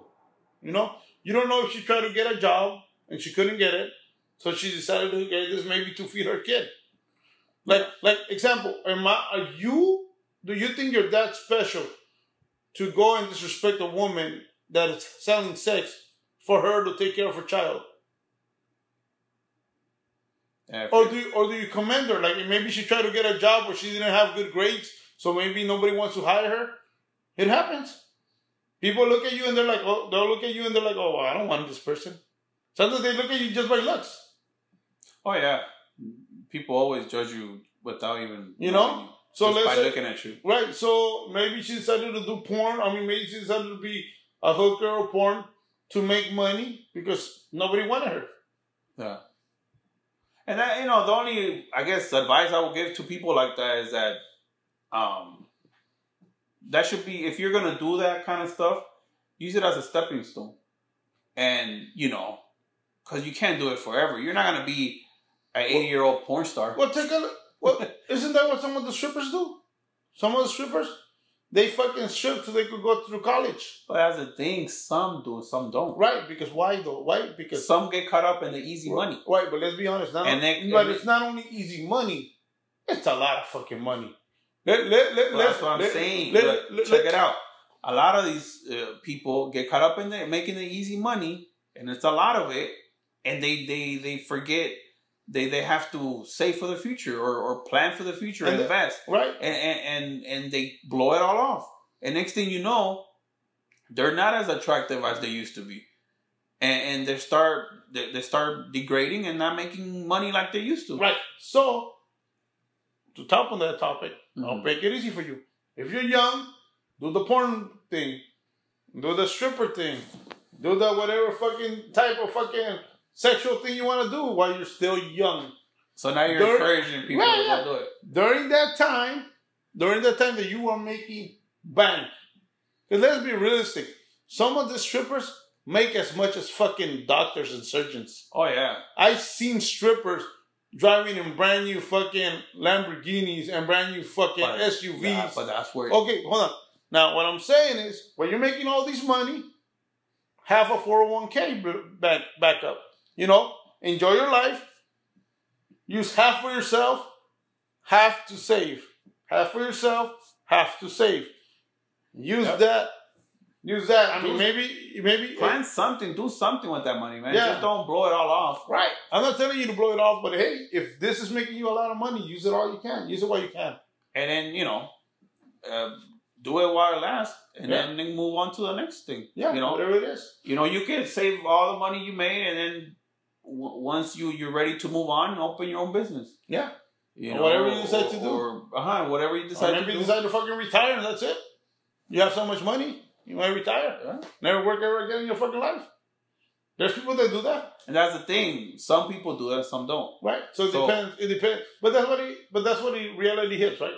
You know, you don't know if she tried to get a job and she couldn't get it, so she decided to get this maybe to feed her kid. Like, like example, am I, are you? Do you think you're that special to go and disrespect a woman that is selling sex for her to take care of her child? Or do you, or do you commend her? Like maybe she tried to get a job where she didn't have good grades, so maybe nobody wants to hire her. It happens. People look at you and they're like, oh, they'll look at you and they're like, oh, I don't want this person. Sometimes they look at you just by looks. Oh yeah, people always judge you without even You know? you, So just let's by say, looking at you. right. So maybe she decided to do porn. I mean, maybe she decided to be a hooker or porn to make money because nobody wanted her. Yeah. And that you know the only I guess advice I would give to people like that is that um that should be if you're gonna do that kind of stuff, use it as a stepping stone, and you know, because you can't do it forever. You're not gonna be an 80 year old porn star. Well, take a look. Well, isn't that what some of the strippers do? Some of the strippers, they fucking strip so they could go through college. But as a thing, some do, some don't. Right, because why though? Why? Because Some get caught up in the easy money. Right, but let's be honest. Not And they- but it's not only easy money; it's a lot of fucking money. Let, let, let, Well, that's what I'm let- saying. let- Look, check it out. A lot of these uh, people get caught up in there making the easy money, and it's a lot of it, and they they they forget they they have to save for the future or, or plan for the future and invest, Right, and, and and and they blow it all off. And next thing you know, they're not as attractive as they used to be, and and they start they, they start degrading and not making money like they used to. right. So, to top on that topic, I'll Mhm. make it easy for you. If you're young, do the porn thing, do the stripper thing, do the whatever fucking type of fucking sexual thing you want to do while you're still young. So now you're Dur- encouraging people Yeah, to yeah. do it. during that time, during the time that you are making bank, because let's be realistic, some of the strippers make as much as fucking doctors and surgeons. Oh yeah. I've seen strippers driving in brand new fucking Lamborghinis and brand new fucking But- SUVs. Yeah, but that's where okay, hold on. Now, what I'm saying is, when you're making all this money, have a 401k b- back backup. You know, enjoy your life. Use half for yourself, half to save. Half for yourself, half to save. Use Yep. that. Use that. I mean, maybe, maybe. plan something, do something with that money, man. Yeah. Just don't blow it all off. Right. I'm not telling you to blow it off, but hey, if this is making you a lot of money, use it all you can. Use it while you can. And then, you know, uh, do it while it lasts, and Yeah. then, move on to the next thing. Yeah, you know, whatever it is. you know, you can save all the money you made, and then once you you're ready to move on, open your own business. Yeah. You know, whatever you decide to do. or uh whatever you Or decide to maybe do. you decide to fucking retire and that's it. You have so much money, you might retire. Yeah. Never work ever again in your fucking life. There's people that do that, And that's the thing. Some people do that, some don't. right? So it So- depends. It depends. But that's what he. But that's what he reality hits, right?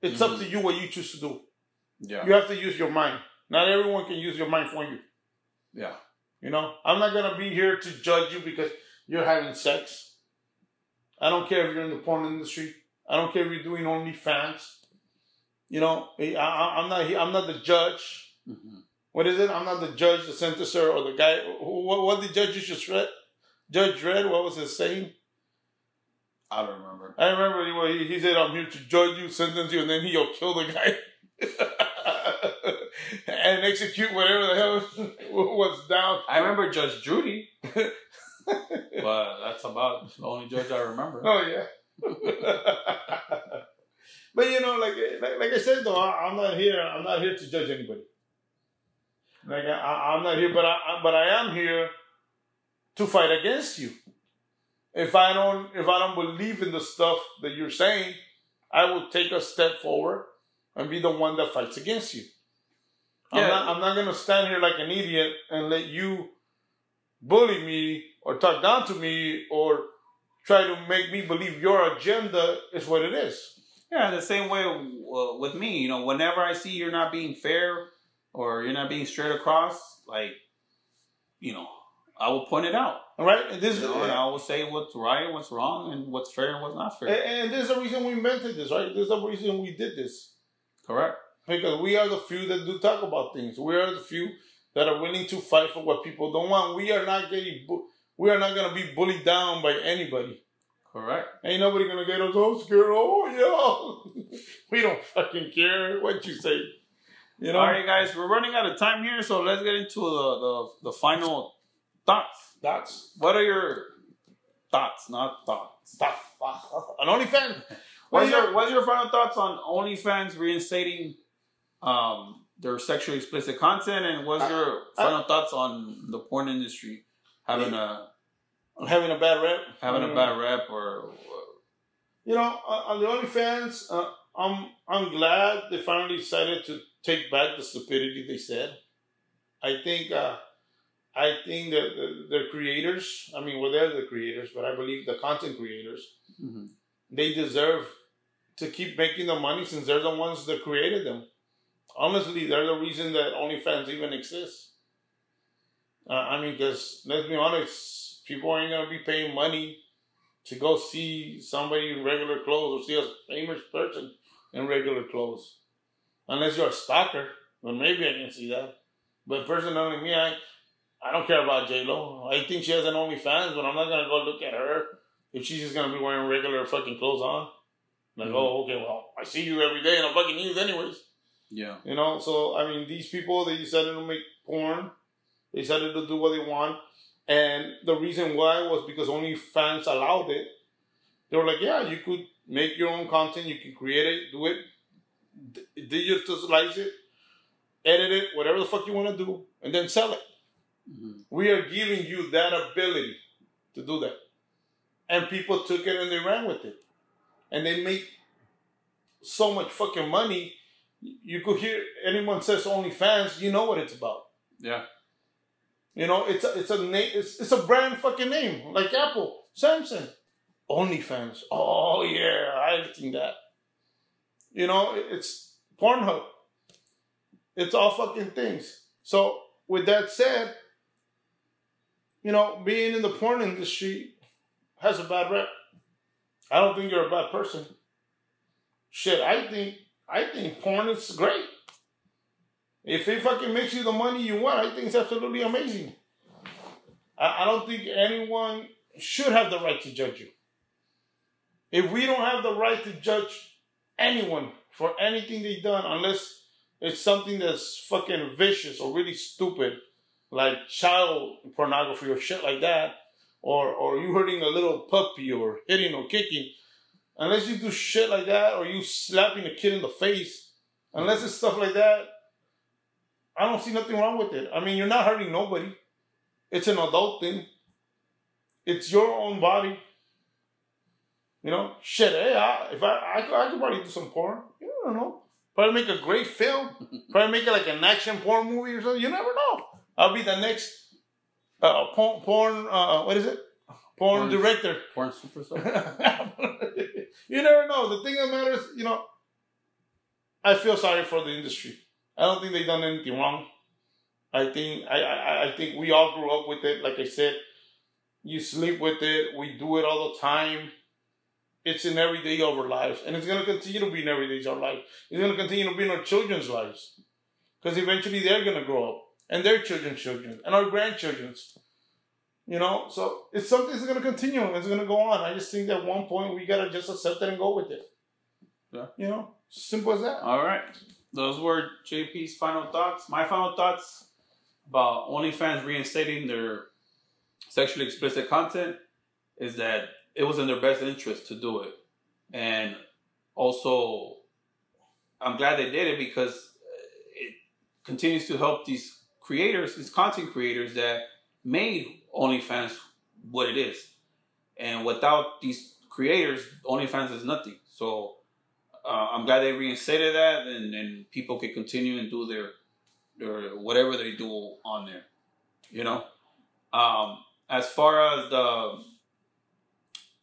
It's up Mhm. to you what you choose to do. Yeah. You have to use your mind. Not everyone can use your mind for you. Yeah. You know, I'm not gonna be here to judge you because you're having sex. I don't care if you're in the porn industry. I don't care if you're doing OnlyFans. You know, I, I, I'm not. I'm not the judge. Mhm. What is it? I'm not the judge, the sentencer, or the guy. What, what the judge just read? Judge Dredd. What was his saying? I don't remember. I remember he, he said, "I'm here to judge you, sentence you, and then he'll kill the guy and execute whatever the hell was down." I remember Judge Judy, but that's about the only judge I remember. Oh yeah. but you know, like, like like I said though, I, I'm not here. I'm not here to judge anybody. Like I, I'm not here, but I, I but I am here to fight against you. If I don't if I don't believe in the stuff that you're saying, I will take a step forward and be the one that fights against you. I'm Yeah. not I'm not gonna stand here like an idiot and let you bully me or talk down to me or try to make me believe your agenda is what it is. Yeah, the same way uh, with me. You know, whenever I see you're not being fair or you're not being straight across, like, you know, I will point it out. All right? And this You is know, and I will say what's right, and what's wrong, and what's fair and what's not fair. and, and there's a reason we invented this, right? There's a reason we did this. Correct. Because we are the few that do talk about things. We are the few that are willing to fight for what people don't want. We are not getting bu- we are not gonna be bullied down by anybody. Correct. Ain't nobody gonna get us all scared. Oh yeah. we don't fucking care what you say. You know? All right, guys, we're running out of time here, so let's get into the, the, the final thoughts. Thoughts. What are your thoughts, not thoughts? that's an OnlyFans. What's your What's your final thoughts on OnlyFans reinstating um, their sexually explicit content, and what's I- your I- final thoughts on the porn industry having a having a bad rep. having a Mm. bad rep or You know, on the OnlyFans, uh, I'm I'm glad they finally decided to take back the stupidity they said. I think uh, I think that the, the creators, I mean, well, they're the creators, but I believe the content creators, Mhm. they deserve to keep making the money since they're the ones that created them. Honestly, they're the reason that OnlyFans even exists. Uh, I mean, because let's be honest, people ain't gonna be paying money to go see somebody in regular clothes or see a famous person in regular clothes, unless you're a stalker. Then maybe I can see that. But personally, me, I I don't care about J Lo. I think she has an OnlyFans, but I'm not gonna go look at her if she's just gonna be wearing regular fucking clothes on. Like, Mhm. oh, okay, well, I see you every day in a fucking news, anyways. Yeah, You know, so I mean, these people they decided to make porn. They decided to do what they want, and the reason why was because only fans allowed it. They were like, yeah, you could make your own content, you can create it, do it, digitalize it, edit it, whatever the fuck you want to do, and then sell it. Mhm. We are giving you that ability to do that, and people took it and they ran with it, and they make so much fucking money you could hear anyone says OnlyFans, you know what it's about. yeah, You know, it's a, it's a name, it's, it's a brand fucking name, like Apple, Samsung, OnlyFans. Oh yeah, I think that. You know, it's Pornhub. It's all fucking things. So with that said, you know, being in the porn industry has a bad rep. I don't think you're a bad person. Shit, I think I think porn is great. If it fucking makes you the money you want, I think it's absolutely amazing. I, I don't think anyone should have the right to judge you. If we don't have the right to judge anyone for anything they've done, unless it's something that's fucking vicious or really stupid, like child pornography or shit like that, or or you hurting a little puppy or hitting or kicking, unless you do shit like that or you slapping a kid in the face, Unless it's stuff like that, I don't see nothing wrong with it. I mean, you're not hurting nobody. It's an adult thing. It's your own body. You know, shit. Hey, I, if I, I, could- I could probably do some porn. You don't know. Probably make a great film. probably make it like an action porn movie or something. You never know. I'll be the next uh, porn. porn uh, what is it? Porn, Porn- director. Porn superstar. you never know. The thing that matters, you know, I feel sorry for the industry. I don't think they've done anything wrong. I think I, I I think we all grew up with it. Like I said, you sleep with it. We do it all the time. It's in every day of our lives, and it's gonna continue to be in every day of our life. It's gonna continue to be in our children's lives, because eventually they're gonna grow up, and their children's children, and our grandchildren's. You know, so it's something that's gonna continue. It's gonna go on. I just think that at one point we gotta just accept it and go with it. Yeah. You know, simple as that. All right. Those were JP's final thoughts. My final thoughts about OnlyFans reinstating their sexually explicit content is that it was in their best interest to do it. And also, I'm glad they did it because it continues to help these creators, these content creators that made OnlyFans what it is. And without these creators, OnlyFans is nothing. So, uh, I'm glad they reinstated that, and, and people can continue and do their their whatever they do on there. You know, um, as far as the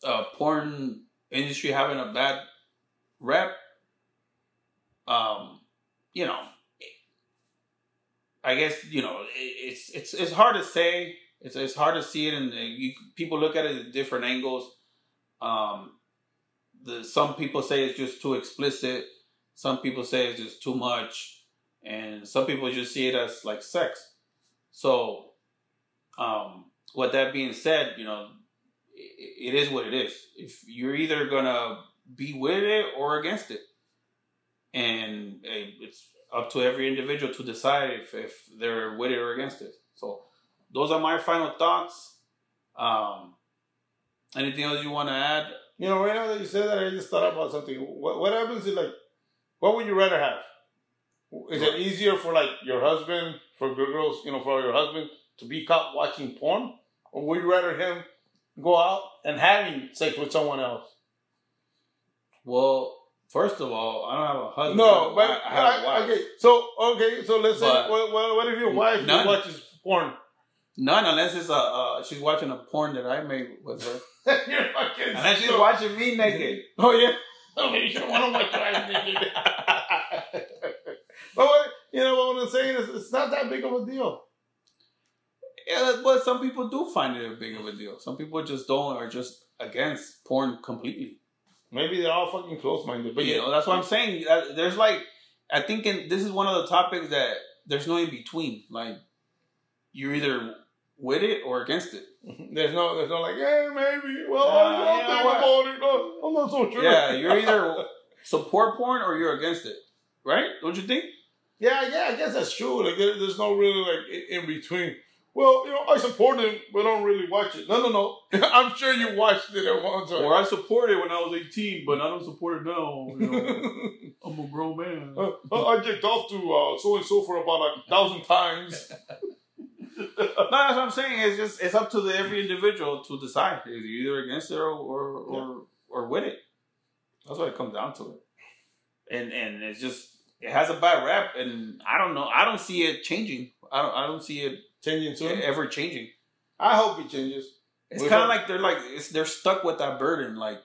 uh, porn industry having a bad rep, um, you know, I guess you know it, it's it's it's hard to say. It's it's hard to see it, and you, people look at it at different angles. Um, the some people say it's just too explicit. Some people say it's just too much, and some people just see it as like sex. So, um, with that being said, you know, it, it is what it is. If you're either gonna be with it or against it, and eh, it's up to every individual to decide if, if they're with it or against it. So, those are my final thoughts. Um, anything else you want to add? You know, right now that you said that, I just thought about something. What, what happens if, like, what would you rather have? Is it easier for, like, your husband, for girls, you know, for your husband to be caught watching porn? Or would you rather him go out and having sex with someone else? Well, first of all, I don't have a husband. No, but I, I have a I- wife. okay. So okay, so let's say But- what, what, what if your wife None. watches porn? None, unless it's a uh, she's watching a porn that I made with her. You're fucking. Unless she's watching me naked. Oh yeah. You don't want to watch wife naked. But what, you know what I'm saying is, it's not that big of a deal. Yeah, but some people do find it a big of a deal. Some people just don't, are just against porn completely. Maybe they're all fucking close-minded, but But you yeah, know, that's what I'm saying. There's like, I think in, this is one of the topics that there's no in between. Like, you're either with it or against it. there's no, there's no like, yeah, maybe. Well, Uh, you know think about it. I'm not so sure. Yeah, you're either support porn or you're against it, right? Don't you think? yeah, yeah. I guess that's true. Like, there, there's no really like in, between. Well, you know, I support it, but I don't really watch it. No, no, no. I'm sure you watched it at one time. Or I supported it when I was 18, but I don't support it now. You know, I'm a grown man. Uh, I jerked off to uh, so and so for about a thousand times. No, that's what I'm saying. It's just it's up to the every individual to decide. Is you either against it or or, or or with it. That's what it comes down to. And and it's just it has a bad rap, and I don't know. I don't see it changing. I don't I don't see it Changing soon. ever changing. I hope it changes. It's kind of like they're like it's, they're stuck with that burden. Like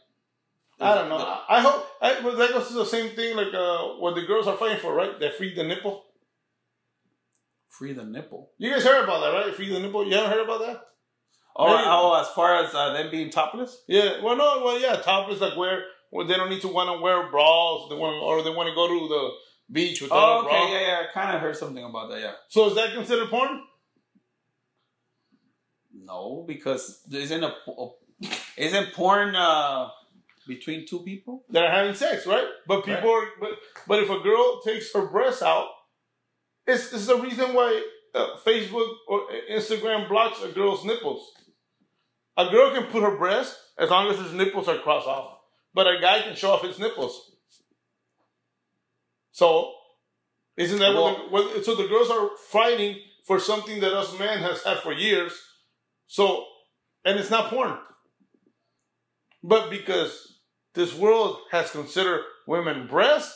I don't know. I, I hope. I, but that goes to the same thing like uh, what the girls are fighting for, right? They free the nipple. Free the nipple. You guys heard about that, right? Free the nipple. You haven't heard about that? Oh, Maybe- oh as far as uh, them being topless. Yeah. Well, no. Well, yeah. Topless, like where, where they don't need to want to wear bras. They want, or they want to go to the beach without Oh, a bra. okay, yeah, yeah. I kind of heard something about that. Yeah. So is that considered porn? No, because isn't a, a isn't porn uh, between two people? They're having sex, right? But people are. But, but if a girl takes her breasts out, it's, it's the reason why uh, Facebook or Instagram blocks a girl's nipples. A girl can put her breast as long as his nipples are crossed off, but a guy can show off his nipples. So Isn't that Well- what, the, what? So the girls are fighting for something that us men has had for years. So, and it's not porn, but because this world has considered women breasts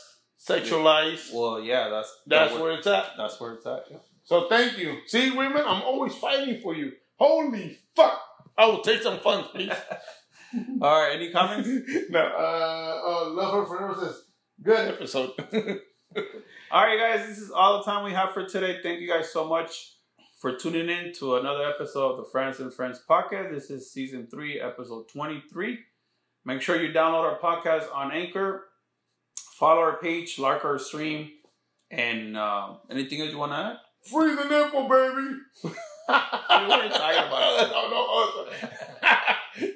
sexualized, Well, yeah, that's that's that where it's at. that's where it's at. yeah. So thank you. See, women, I'm always fighting for you. Holy fuck! I will take some funds, please. All right, any comments? no, uh, uh, love her forever says good episode. All right, guys, this is all the time we have for today. Thank you guys so much for tuning in to another episode of the Friends and Friends podcast. This is season three, episode 23. Make sure you download our podcast on Anchor, Follow our page, like our stream, and uh, anything else you want to add? Free the nipple, baby. Talking about? no, no.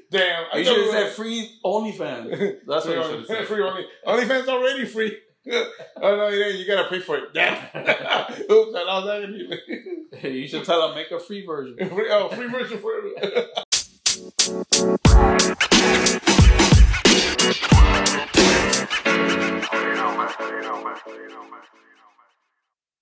Damn. You should have said free OnlyFans. That's free what you should have said. Free only, OnlyFans already free. oh no, yeah, you gotta pay for it. Damn. Oops, I lost that. you should tell them make a free version. free, oh, free version for everyone you know back.